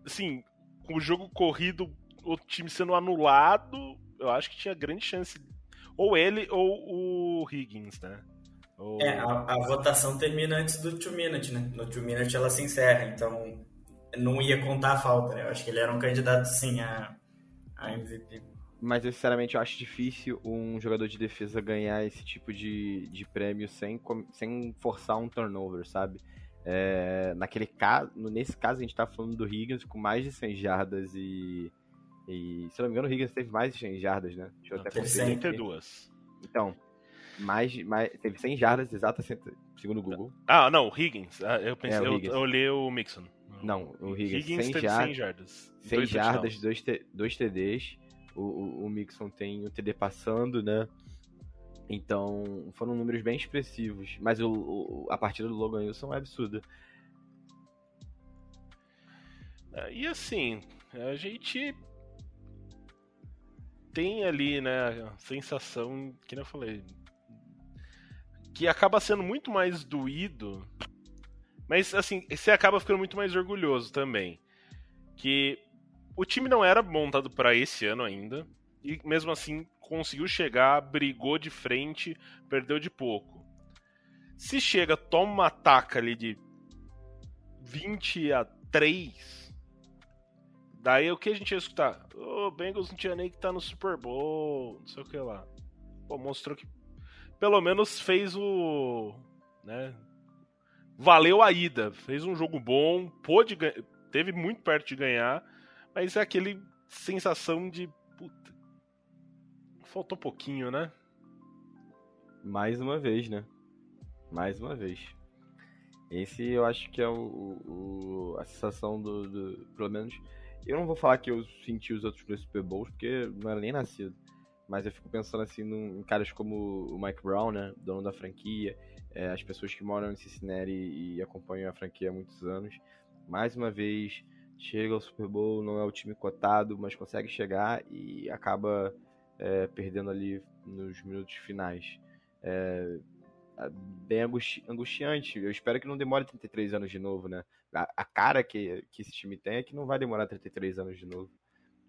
Assim, com o jogo corrido, o time sendo anulado, eu acho que tinha grande chance. Ou ele ou o Higgins, né? Ou- É, a, a votação termina antes do 2 minute, né? No 2 minute ela se encerra, então não ia contar a falta, né? Eu acho que ele era um candidato, sim, a, a MVP. Mas eu, sinceramente eu acho difícil um jogador de defesa ganhar esse tipo de, de prêmio sem, sem forçar um turnover, sabe? É, naquele caso, nesse caso a gente tá falando do Higgins com mais de 100 jardas e, e se eu não me engano o Higgins teve mais de 100 jardas, né? Deixa eu até Teve conferir aqui. 32. Então, mais, mais teve 100 jardas exatas segundo o Google. Ah, não, o Higgins. Ah, eu pensei, É, o eu, Higgins. eu olhei o Mixon. Não, o Higgins, 100 teve jardas. 100 jardas. 100 Dois jardas, touchdowns. 2 dois, dois TDs. O, o, o Mixon tem o TD passando, né? Então, foram números bem expressivos. Mas o, o- a partida do Logan Wilson é absurda. É, E assim, a gente tem ali, né, a sensação, que eu falei, que acaba sendo muito mais doído, mas assim, você acaba ficando muito mais orgulhoso também. Que o time não era montado para esse ano ainda, e mesmo assim conseguiu chegar, brigou de frente, perdeu de pouco. Se chega, toma uma ataca ali de 20 a 3, daí o que a gente ia escutar? O Bengals não tinha nem que estar no Super Bowl, não sei o que lá. Pô, mostrou que pelo menos fez o. né? Valeu a ida, fez um jogo bom, pôde teve muito perto de ganhar, mas é aquele sensação de. Puta, faltou pouquinho, né? Mais uma vez, né? Mais uma vez. Esse eu acho que é o, o- a sensação do, do- Pelo menos. Eu não vou falar que eu senti os outros dois Super Bowls, porque não era nem nascido. Mas eu fico pensando assim num- em caras como o Mike Brown, né? Dono da franquia. é, as pessoas que moram em Cincinnati e, acompanham a franquia há muitos anos. Mais uma vez, chega ao Super Bowl, não é o time cotado, mas consegue chegar e acaba é, perdendo ali nos minutos finais. É bem angusti- angustiante. Eu espero que não demore 33 anos de novo, né? A, a cara que, que esse time tem é que não vai demorar 33 anos de novo.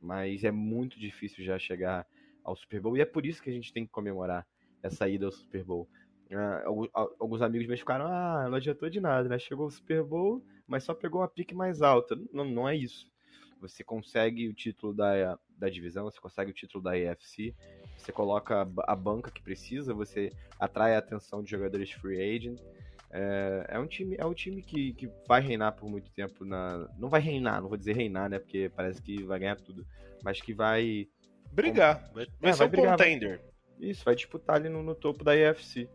Mas é muito difícil já chegar ao Super Bowl e é por isso que a gente tem que comemorar essa ida ao Super Bowl. Ah, algu- al- alguns amigos meus ficaram, ah, não adiantou de nada, né? Chegou o Super Bowl, mas só pegou uma pique mais alta. Não, não é isso. Você consegue o título da, da divisão, você consegue o título da AFC, você coloca a a banca que precisa, você atrai a atenção de jogadores free agent. É, é um time, é um time que, que vai reinar por muito tempo na. Não vai reinar, não vou dizer reinar, né? Porque parece que vai ganhar tudo. Mas que vai. Brigar. Vai, vai É, ser vai um brigar, vai- contender. Isso, vai disputar ali no, no topo da AFC.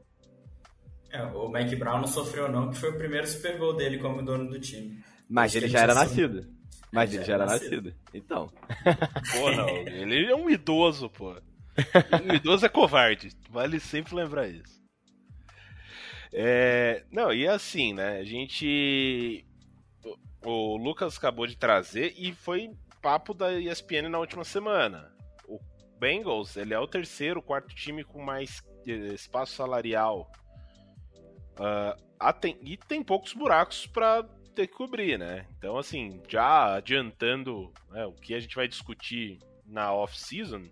É, o Mike Brown não sofreu não, que foi o primeiro Super Bowl dele como dono do time. Mas Acho ele já era tinha nascido. Mas ele já era nascido. nascido. Então. Pô, não, ele é um idoso, pô. Um idoso é covarde, vale sempre lembrar isso. É, não, e assim, né? A gente. O, Lucas acabou de trazer e foi papo da ESPN na última semana. O Bengals, ele é o terceiro, quarto time com mais eh, espaço salarial. Tem- e tem poucos buracos pra ter que cobrir, né? Então, assim, já adiantando né, o que a gente vai discutir na off-season,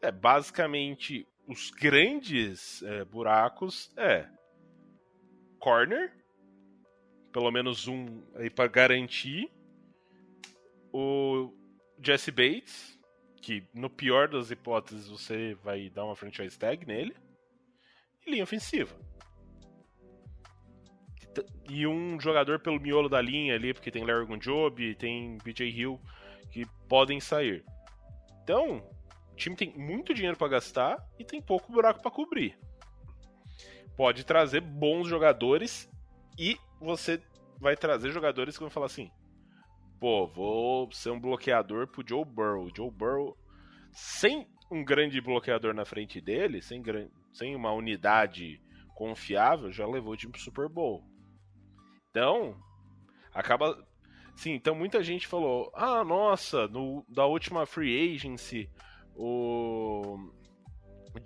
é basicamente os grandes é, buracos é corner, pelo menos um aí para garantir, o Jesse Bates, que no pior das hipóteses você vai dar uma franchise tag nele, e linha ofensiva. E um jogador pelo miolo da linha ali, porque tem Larry Gunjob, tem BJ Hill, que podem sair. Então, o time tem muito dinheiro para gastar e tem pouco buraco para cobrir. Pode trazer bons jogadores e você vai trazer jogadores que vão falar assim: pô, vou ser um bloqueador pro Joe Burrow. Joe Burrow, sem um grande bloqueador na frente dele, sem, sem uma unidade confiável, já levou o time pro Super Bowl. Então, acaba. Sim, então muita gente falou: ah, nossa, no, da última free agency, o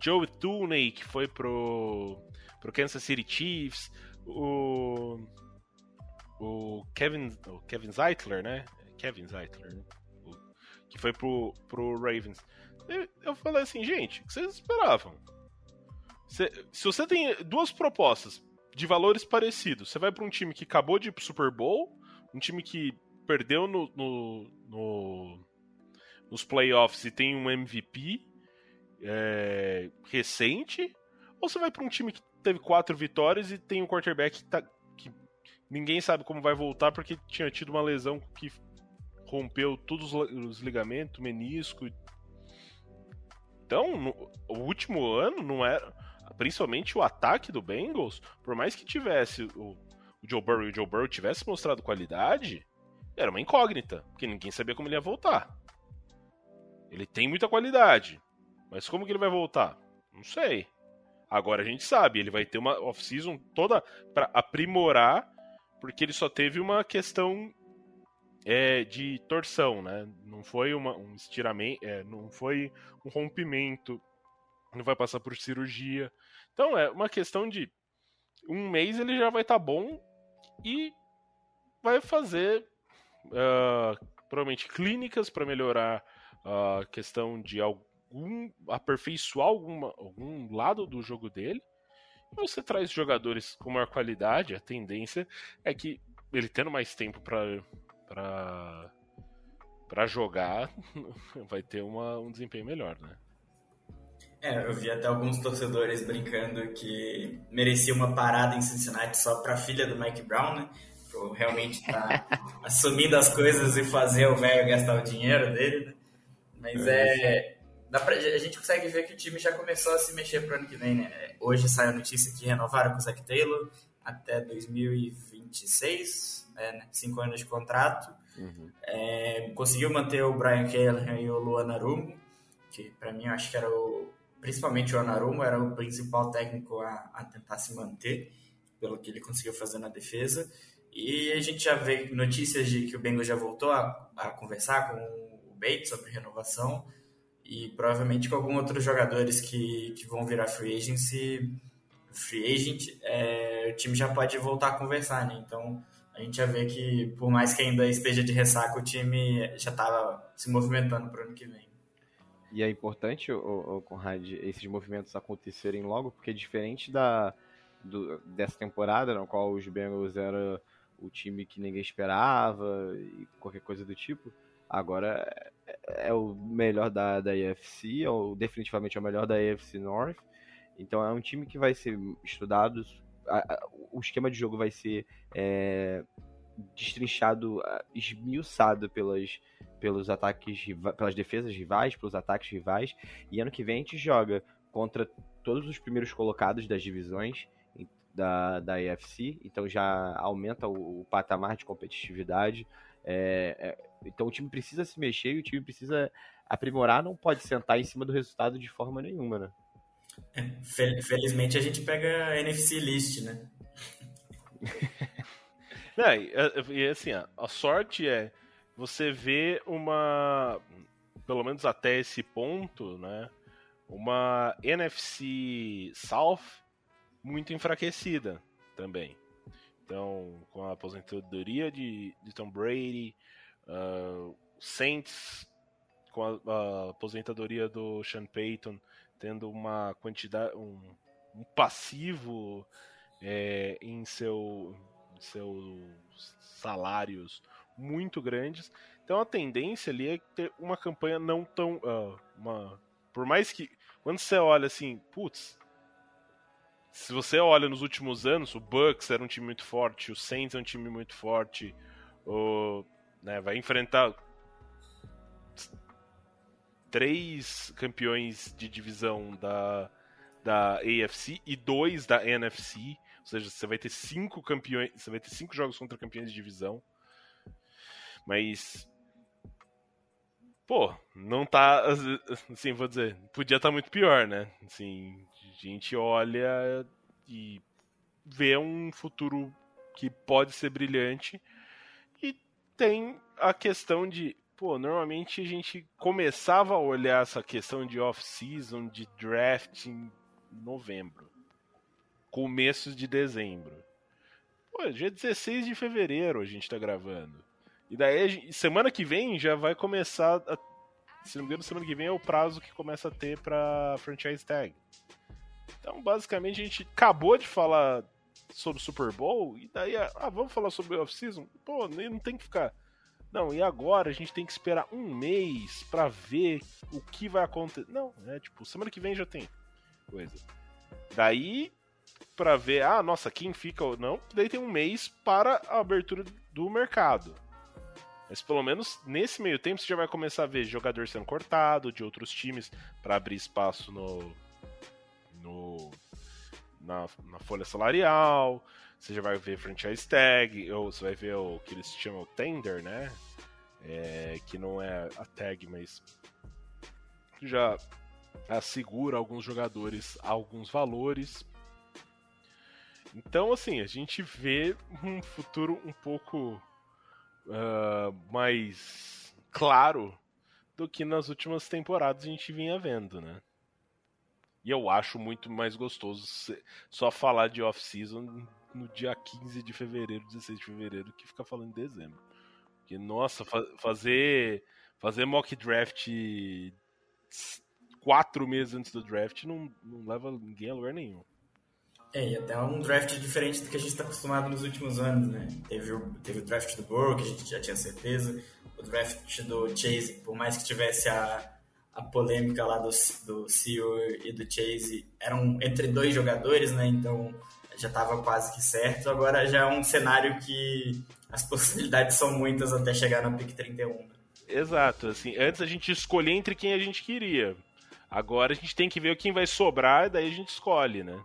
Joe Tooney, que foi pro, pro Kansas City Chiefs, o, o Kevin, o Kevin Zeitler, né? Kevin Zeitler, né? Que foi pro, pro Ravens. Eu, falei assim, gente, o que vocês esperavam? Se você tem duas propostas de valores parecidos, você vai pra um time que acabou de ir pro Super Bowl, um time que perdeu no, no- no- nos playoffs e tem um MVP é, recente, ou você vai pra um time que teve quatro vitórias e tem um quarterback que, tá- que ninguém sabe como vai voltar porque tinha tido uma lesão que rompeu todos os ligamentos, menisco. Então, no- o último ano não era. Principalmente o ataque do Bengals, por mais que tivesse o, o Joe Burrow e o Joe Burrow tivesse mostrado qualidade, era uma incógnita, porque ninguém sabia como ele ia voltar. Ele tem muita qualidade, mas como que ele vai voltar? Não sei. Agora a gente sabe, ele vai ter uma off-season toda pra aprimorar, porque ele só teve uma questão é, de torção, né? Não foi uma- um estiramento, é, não foi um rompimento, não vai passar por cirurgia. Então é uma questão de um mês ele já vai estar bom e vai fazer ah, provavelmente clínicas para melhorar a questão de algum aperfeiçoar alguma, algum lado do jogo dele. E você traz jogadores com maior qualidade, a tendência é que ele tendo mais tempo para para para jogar vai ter uma, um desempenho melhor, né? É, eu vi até alguns torcedores brincando que merecia uma parada em Cincinnati só pra filha do Mike Brown, né? Por realmente estar assumindo as coisas e fazer o velho gastar o dinheiro dele, né? Mas é. Dá pra, a gente consegue ver que o time já começou a se mexer pro ano que vem, né? Hoje saiu a notícia que renovaram com o Zach Taylor até 2026, é, né? cinco anos de contrato. Uhum. É, conseguiu manter o Brian Callahan e o Luan Arumo, que pra mim eu acho que era o. Principalmente o Anarumo era o principal técnico a, a tentar se manter, pelo que ele conseguiu fazer na defesa. E a gente já vê notícias de que o Bengals já voltou a, a conversar com o Bates sobre renovação e provavelmente com alguns outros jogadores que, que vão virar free agency, free agent, é, o time já pode voltar a conversar, né? Então a gente já vê que por mais que ainda esteja de ressaca, o time já estava se movimentando para o ano que vem. E é importante, o, Conrad, esses movimentos acontecerem logo, porque diferente da, do- dessa temporada, na qual os Bengals era o time que ninguém esperava e qualquer coisa do tipo, agora é, é o melhor da, da AFC, é o, definitivamente é o melhor da AFC North. Então é um time que vai ser estudado, a- a- o esquema de jogo vai ser é, destrinchado, ah, esmiuçado pelas, pelos ataques, pelas defesas rivais, pelos ataques rivais. E ano que vem a gente joga contra todos os primeiros colocados das divisões. da, da AFC, então já aumenta o, o patamar de competitividade. É, é, então o time precisa se mexer e o time precisa aprimorar, não pode sentar em cima do resultado de forma nenhuma, né? Fel- Felizmente a gente pega a NFC List, né? Não, e, e, assim, a, sorte é você ver uma, pelo menos até esse ponto, né, uma NFC South muito enfraquecida também. Então, com a aposentadoria de, de Tom Brady, uh, Saints com a, a aposentadoria do Sean Payton, tendo uma quantidade, um, um passivo é, em seu, seus salários muito grandes. Então a tendência ali é ter uma campanha não tão. Uh, uma, por mais que. Quando você olha assim, putz. Se você olha nos últimos anos, o Bucks era um time muito forte, o Saints é um time muito forte, o, né, vai enfrentar três campeões de divisão da, da AFC e dois da NFC. Ou seja, você vai ter cinco campeões. Você vai ter cinco jogos contra campeões de divisão. Mas. Pô, não tá. Assim, vou dizer, podia estar tá muito pior, né? Assim, a gente olha e vê um futuro que pode ser brilhante. E tem a questão de. Pô, normalmente a gente começava a olhar essa questão de off-season, de draft em novembro. Começo de dezembro. Pô, dia 16 de fevereiro a gente tá gravando. E daí, semana que vem já vai começar. A, se não me engano, semana que vem é o prazo que começa a ter pra franchise tag. Então, basicamente, a gente acabou de falar sobre Super Bowl, e daí, ah, vamos falar sobre o off-season? Pô, não tem que ficar. Não, e agora a gente tem que esperar um mês para ver o que vai acontecer. Não, é tipo, semana que vem já tem coisa. Daí, para ver, ah, nossa, quem fica ou não, daí tem um mês para a abertura do mercado. Mas pelo menos nesse meio tempo você já vai começar a ver jogador sendo cortado de outros times para abrir espaço no, no na, na, folha salarial. Você já vai ver franchise tag, ou você vai ver o que eles chamam tender, né? É, que não é a tag, mas já assegura alguns jogadores alguns valores. Então, assim, a gente vê um futuro um pouco uh, mais claro do que nas últimas temporadas a gente vinha vendo, né? E eu acho muito mais gostoso só falar de off-season no dia 15 de fevereiro, 16 de fevereiro, que ficar falando em dezembro. Porque, nossa, fa fazer, fazer mock draft quatro meses antes do draft não, não leva ninguém a lugar nenhum. É, e até um draft diferente do que a gente está acostumado nos últimos anos, né? Teve o, teve o draft do Burrow, que a gente já tinha certeza, o draft do Chase, por mais que tivesse a, a polêmica lá do, do CEO e do Chase, eram entre dois jogadores, né? Então já estava quase que certo. Agora já é um cenário que as possibilidades são muitas até chegar na pick 31. Né? Exato, assim, antes a gente escolhia entre quem a gente queria. Agora a gente tem que ver quem vai sobrar e daí a gente escolhe, né?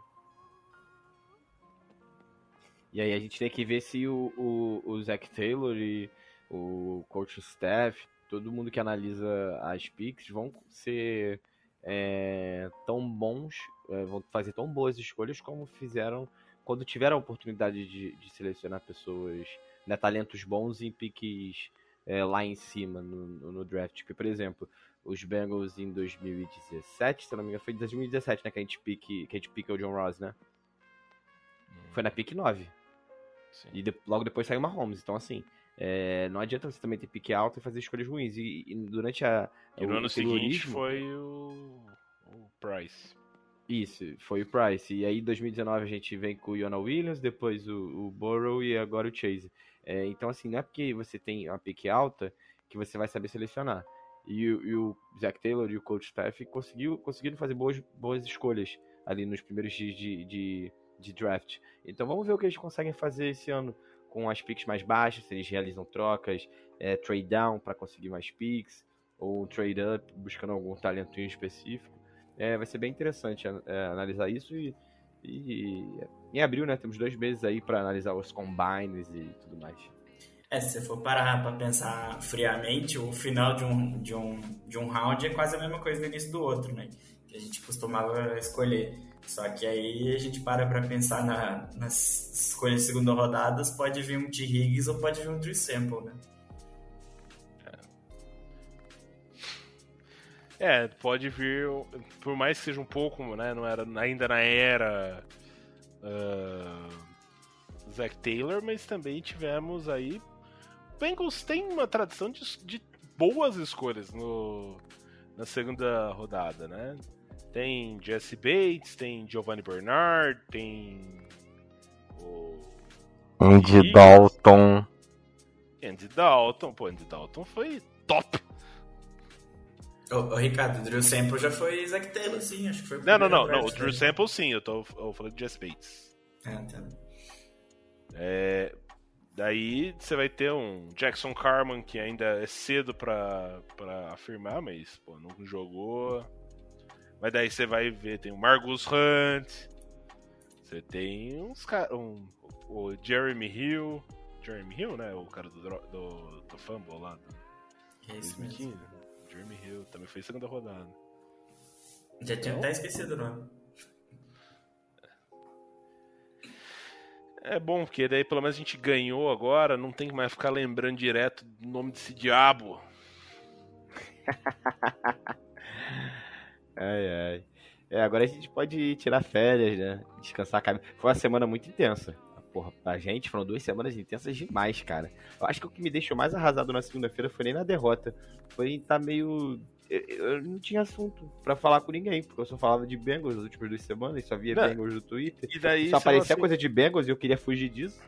E aí a gente tem que ver se o, o, o Zach Taylor e o coach staff, todo mundo que analisa as picks vão ser é, tão bons, é, vão fazer tão boas escolhas como fizeram quando tiveram a oportunidade de, de selecionar pessoas, né, talentos bons em piques é, lá em cima no, no, draft. Porque, por exemplo, os Bengals em 2017, se não me engano, foi em 2017, né, que a gente pique, que a gente pica o John Ross, né? Foi na pick 9. Sim. E de, logo depois saiu uma Holmes. Então, assim, é, não adianta você também ter pique alto e fazer escolhas ruins. E, e durante a. E no ano seguinte foi o, o Price. Isso, foi o Price. E aí, em 2019, a gente vem com o Iona Williams, depois o, o Burrow e agora o Chase. É, então, assim, não é porque você tem uma pique alta que você vai saber selecionar. E, e o Zach Taylor e o coach staff conseguiu, conseguiram fazer boas, boas escolhas ali nos primeiros dias de, de, de draft. Então vamos ver o que eles conseguem fazer esse ano com as picks mais baixas, se eles realizam trocas, é, trade down para conseguir mais picks, ou trade up buscando algum talento específico. É, vai ser bem interessante é, analisar isso e E em abril, né, temos dois meses aí pra analisar os combines e tudo mais. É, se você for parar pra pensar friamente, o final de um, de, um, de um round é quase a mesma coisa do início do outro, né? Que a gente costumava escolher. Só que aí a gente para pra pensar na, nas escolhas de segunda rodadas, pode vir um T. Higgs ou pode vir um Drew Sample, né? É, pode vir, por mais que seja um pouco, né, não era ainda na era uh, Zack Taylor, mas também tivemos aí o Bengals tem uma tradição de, de boas escolhas no, na segunda rodada, né? Tem Jesse Bates, tem Giovanni Bernard, tem o Andy. Dalton. Andy Dalton. Pô, Andy Dalton foi top. Ô, ô, Ricardo, o Drew Sample já foi Zack Taylor, sim, acho que foi o Não, não, não, não. O Drew. Sample sim, eu tô eu falando de Jesse Bates. Ah, tá. É, daí você vai ter um Jackson Carman que ainda é cedo pra, pra afirmar, mas pô, não jogou. Mas daí você vai ver, tem o Margus Hunt, você tem uns caras. Um, o Jeremy Hill. Jeremy Hill, né? O cara do, do, do Fumble lá. Do É isso mesmo. 2015. Jeremy Hill, também foi segunda rodada. Já tinha até esquecido o nome. É bom, porque daí pelo menos a gente ganhou agora, não tem que mais ficar lembrando direto do nome desse diabo. Ai, ai. É, agora a gente pode tirar férias, né? Descansar a cabeça. Foi uma semana muito intensa. Porra, pra gente foram duas semanas intensas demais, cara. Eu acho que o que me deixou mais arrasado na segunda-feira foi nem na derrota. Foi estar meio. Eu, eu não tinha assunto pra falar com ninguém, porque eu só falava de Bengals nas últimas duas semanas, só via Não. Bengals no Twitter. E daí Só aparecia assim- coisa de Bengals e eu queria fugir disso.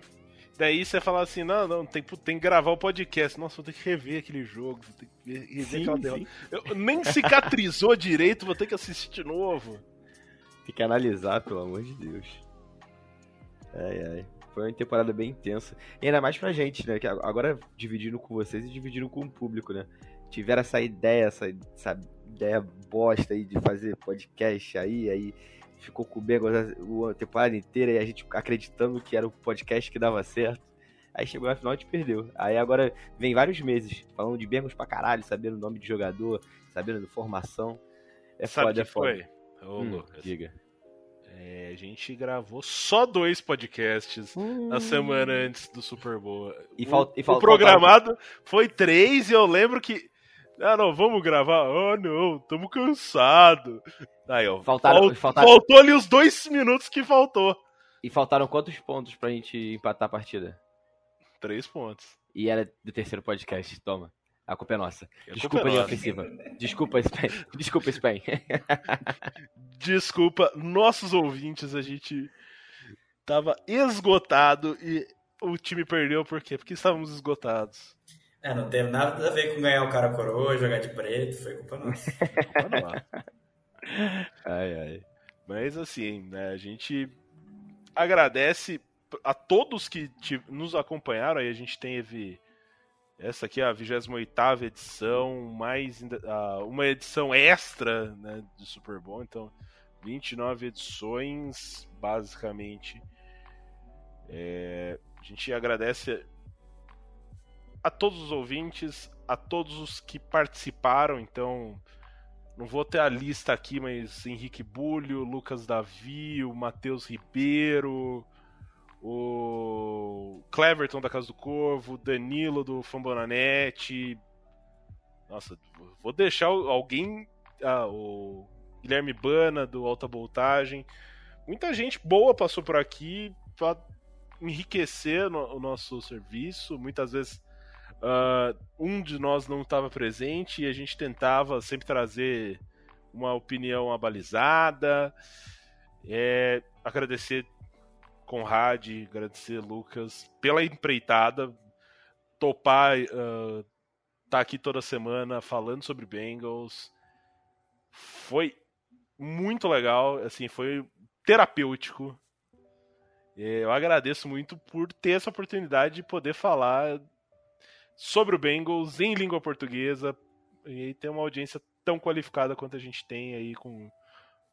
Daí você fala assim, não, não, tem, tem que gravar o podcast. Nossa, vou ter que rever aquele jogo, vou ter que rever Sim, aquela derrota. Eu, nem cicatrizou direito, vou ter que assistir de novo. Tem que analisar, pelo amor de Deus. Ai, ai. Foi uma temporada bem intensa. E ainda mais pra gente, né? Que agora dividindo com vocês e dividindo com o público, né? Tiveram essa ideia, essa, essa ideia bosta aí de fazer podcast aí, aí ficou com o Bengals a temporada inteira e a gente acreditando que era o podcast que dava certo. Aí chegou na final e a gente perdeu. Aí agora vem vários meses falando de Bengals pra caralho, sabendo o nome de jogador, sabendo de formação. É Sabe o foda, que é foda. foi? Ô, Hum, Lucas, diga. é, a gente gravou só dois podcasts na semana antes do Super Bowl. Hum. E O- fal- e o fal- programado foi três e eu lembro que. Ah, não, vamos gravar. Oh, não, tamo cansado. Aí, ó. Faltaram- fal- faltaram- Faltou ali os dois minutos que faltou. E faltaram quantos pontos pra gente empatar a partida? Três pontos. E era do terceiro podcast, toma. A culpa é nossa. A Desculpa, culpa é linha nossa. ofensiva. Desculpa, Spen. Desculpa, Spen. Desculpa, nossos ouvintes, a gente tava esgotado e o time perdeu por quê? Porque estávamos esgotados. É, não teve nada a ver com ganhar o cara coroa, jogar de preto, foi culpa nossa. Vamos lá. Ai, ai. Mas assim, né, a gente agradece a todos que te- nos acompanharam. Aí a gente teve essa aqui, a 28 edição, mais ah, uma edição extra né, de Super Bowl. Então, 29 edições, basicamente. É, a gente agradece a todos os ouvintes, a todos os que participaram. Então, não vou ter a lista aqui, mas Henrique Bulho, Lucas Davi, o Matheus Ribeiro, o Cleverton da Casa do Corvo, Danilo do Fambonanet. Nossa, vou deixar alguém. Ah, o Guilherme Bana do Alta Voltagem. Muita gente boa passou por aqui para enriquecer o nosso serviço. Muitas vezes ah, um de nós não estava presente e a gente tentava sempre trazer uma opinião abalizada. É, agradecer Conrad, agradecer Lucas pela empreitada, topar ah, tá aqui toda semana falando sobre Bengals. Foi muito legal, assim, foi terapêutico. É, Eu agradeço muito por ter essa oportunidade de poder falar sobre o Bengals em língua portuguesa e ter uma audiência tão qualificada quanto a gente tem aí com,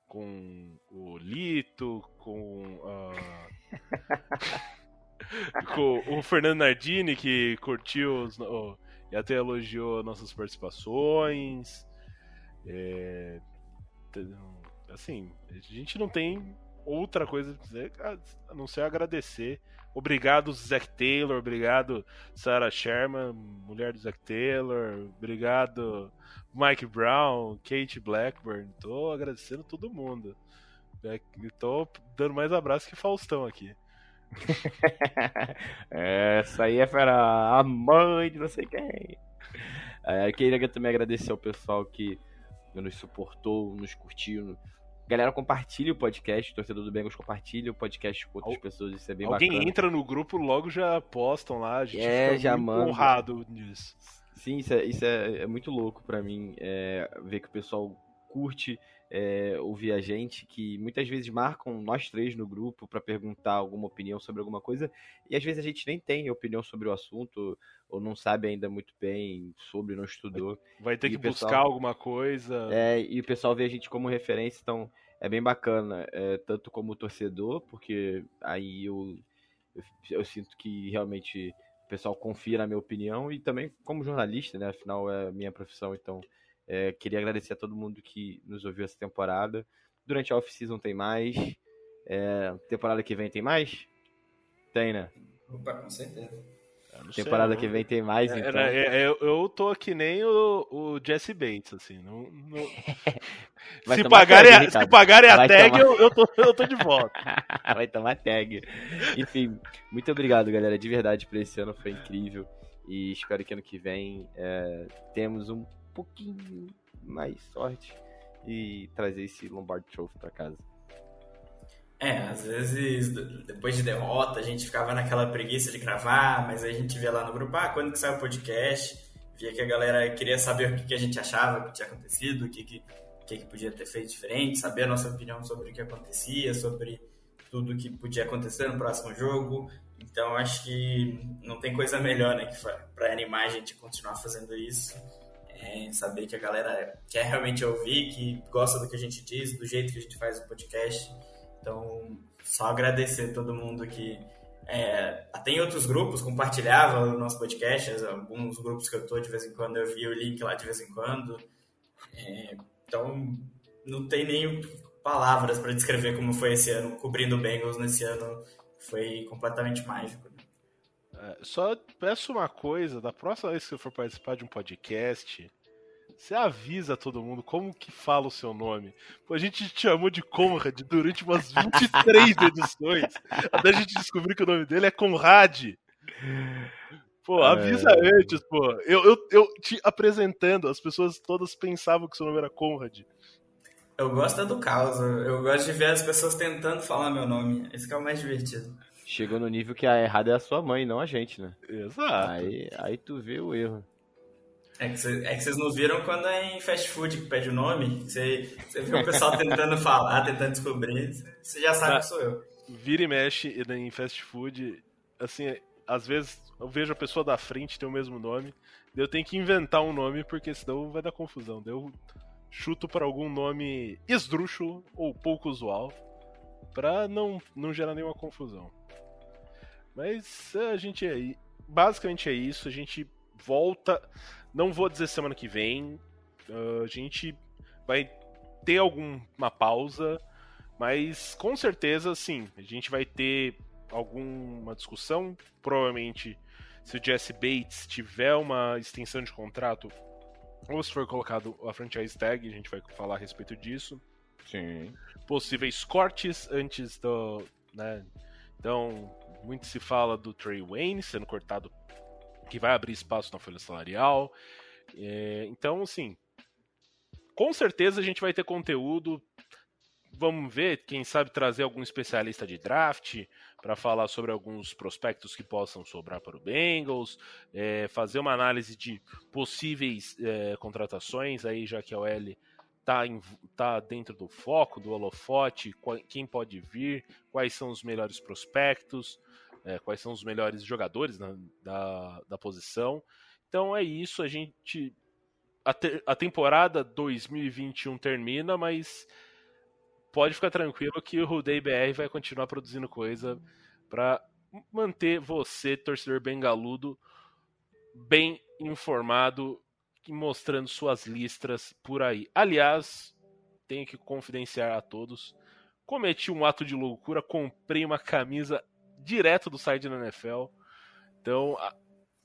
com o Lito, com, ah, com o Fernando Nardini, que curtiu os, oh, e até elogiou nossas participações. É, assim, a gente não tem outra coisa dizer a não ser agradecer. Obrigado, Zack Taylor. Obrigado, Sarah Sherman, mulher do Zack Taylor. Obrigado, Mike Brown, Kate Blackburn. Tô agradecendo todo mundo. É, Tô dando mais abraço que Faustão aqui. Essa aí é a mãe de não sei quem. É, queria também agradecer ao pessoal que nos suportou, nos curtiu. Galera, compartilha o podcast, torcedor do Bengals compartilha o podcast com outras Al- pessoas, isso é bem Alguém bacana. entra no grupo, logo já postam lá. A gente É, fica já manda. honrado nisso. Sim, isso é, isso é, é muito louco pra mim, é, ver que o pessoal curte é, ouvir a gente, que muitas vezes marcam nós três no grupo pra perguntar alguma opinião sobre alguma coisa, e às vezes a gente nem tem opinião sobre o assunto, ou não sabe ainda muito bem sobre, não estudou. Vai ter E que pessoal- buscar alguma coisa. É, e o pessoal vê a gente como referência, então é bem bacana, é, tanto como torcedor, porque aí eu, eu, eu sinto que realmente o pessoal confia na minha opinião, e também como jornalista, né? Afinal é a minha profissão, então é, queria agradecer a todo mundo que nos ouviu essa temporada. Durante a off-season tem mais. É, temporada que vem tem mais? Tem, né? Opa, com certeza. Não sei, Temporada não. que vem tem mais, É, então. né, é, eu, eu tô que nem o, o Jesse Bates, assim. Não, não- Vai se, pagarem, tag, a- se pagarem a Vai tag, tomar. eu, eu, tô, eu tô de volta. Vai tomar tag. Enfim, muito obrigado, galera. De verdade, por esse ano foi incrível. E espero que ano que vem é, temos um pouquinho mais sorte e trazer esse Lombardi Trophy pra casa. É, às vezes, depois de derrota, a gente ficava naquela preguiça de gravar, mas aí a gente via lá no grupo, ah, quando que sai o podcast? Via que a galera queria saber o que, que a gente achava, o que tinha acontecido, o que, que, que, que podia ter feito diferente, saber a nossa opinião sobre o que acontecia, sobre tudo que podia acontecer no próximo jogo. Então, acho que não tem coisa melhor, né, pra animar a gente a continuar fazendo isso. É saber que a galera quer realmente ouvir, que gosta do que a gente diz, do jeito que a gente faz o podcast. Então, só agradecer todo mundo que é, até em outros grupos compartilhava o nosso podcast, alguns grupos que eu tô de vez em quando eu vi o link lá de vez em quando. É, então, não tem nem palavras para descrever como foi esse ano, cobrindo o Bengals nesse ano, foi completamente mágico. É, Só peço uma coisa, da próxima vez que você for participar de um podcast, você avisa todo mundo como que fala o seu nome. Pô, a gente te chamou de Conrad durante umas 23 edições, até a gente descobrir que o nome dele é Conrad. Pô, avisa antes, pô. Eu, eu, eu te apresentando, as pessoas todas pensavam que seu nome era Conrad. Eu gosto é do caos, eu gosto de ver as pessoas tentando falar meu nome, esse que é o mais divertido. Chegou no nível que a errada é a sua mãe, não a gente, né? Exato. Aí, aí tu vê o erro. É que, cê- é vocês não viram quando é em fast food que pede o nome? Você você vê o pessoal tentando falar, tentando descobrir, você já sabe que sou eu. Vira e mexe em fast food, assim, às vezes eu vejo a pessoa da frente ter o mesmo nome, eu tenho que inventar um nome porque senão vai dar confusão. Eu chuto para algum nome esdrúxulo ou pouco usual pra não, não gerar nenhuma confusão. Mas é, a gente é aí. Basicamente é isso, a gente volta. Não vou dizer semana que vem. ah, a gente vai ter alguma pausa. Mas com certeza, sim, a gente vai ter alguma discussão. Provavelmente, se o Jesse Bates tiver uma extensão de contrato, ou se for colocado a franchise tag, a gente vai falar a respeito disso. Sim. Possíveis cortes antes do. Né? Então, muito se fala do Trey Wayne sendo cortado, que vai abrir espaço na folha salarial. É, então, assim, com certeza a gente vai ter conteúdo. Vamos ver, quem sabe trazer algum especialista de draft para falar sobre alguns prospectos que possam sobrar para o Bengals, é, fazer uma análise de possíveis é, contratações, aí já que a OL tá, em- tá dentro do foco, do holofote, quem pode vir, quais são os melhores prospectos, é, quais são os melhores jogadores na- da, da posição. Então é isso, a gente. A, te- a temporada 2021 termina, mas pode ficar tranquilo que o Rudei BR vai continuar produzindo coisa para manter você, torcedor bengaludo, bem informado mostrando suas listras por aí. Aliás, tenho que confidenciar a todos, cometi um ato de loucura, comprei uma camisa direto do site da NFL. Então,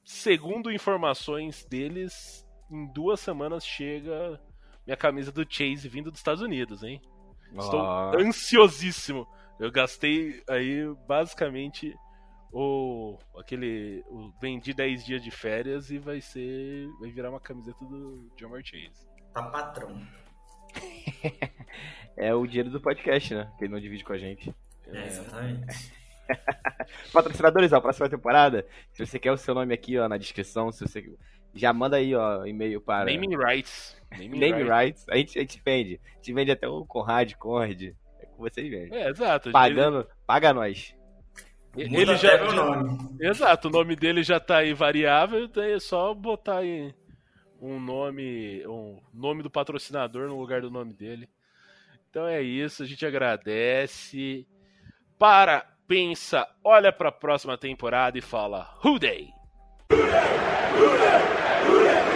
segundo informações deles, em duas semanas chega minha camisa do Chase vindo dos Estados Unidos, hein? Estou Ó. ansiosíssimo. Eu gastei aí basicamente o aquele o vendi 10 dias de férias e vai ser vai virar uma camiseta do Jamar Chase. Tá patrão. É o dinheiro do podcast, né? Que ele não divide com a gente. É, exatamente. Patrocinadores, ó, próxima temporada. Se você quer o seu nome aqui, ó, na descrição, se você já manda aí, ó, e-mail para Naming rights. Naming Name rights. Rights. A gente, a gente vende. A gente vende até o Conrad, Conrad. É com vocês vendem. É, exato. Pagando, paga nós. Ele, Muda ele já meu nome. Exato, o nome dele já tá aí variável, então é só botar aí um nome, um nome do patrocinador no lugar do nome dele. Então é isso, a gente agradece. Para, pensa, olha pra próxima temporada e fala: Who Day? Hooray!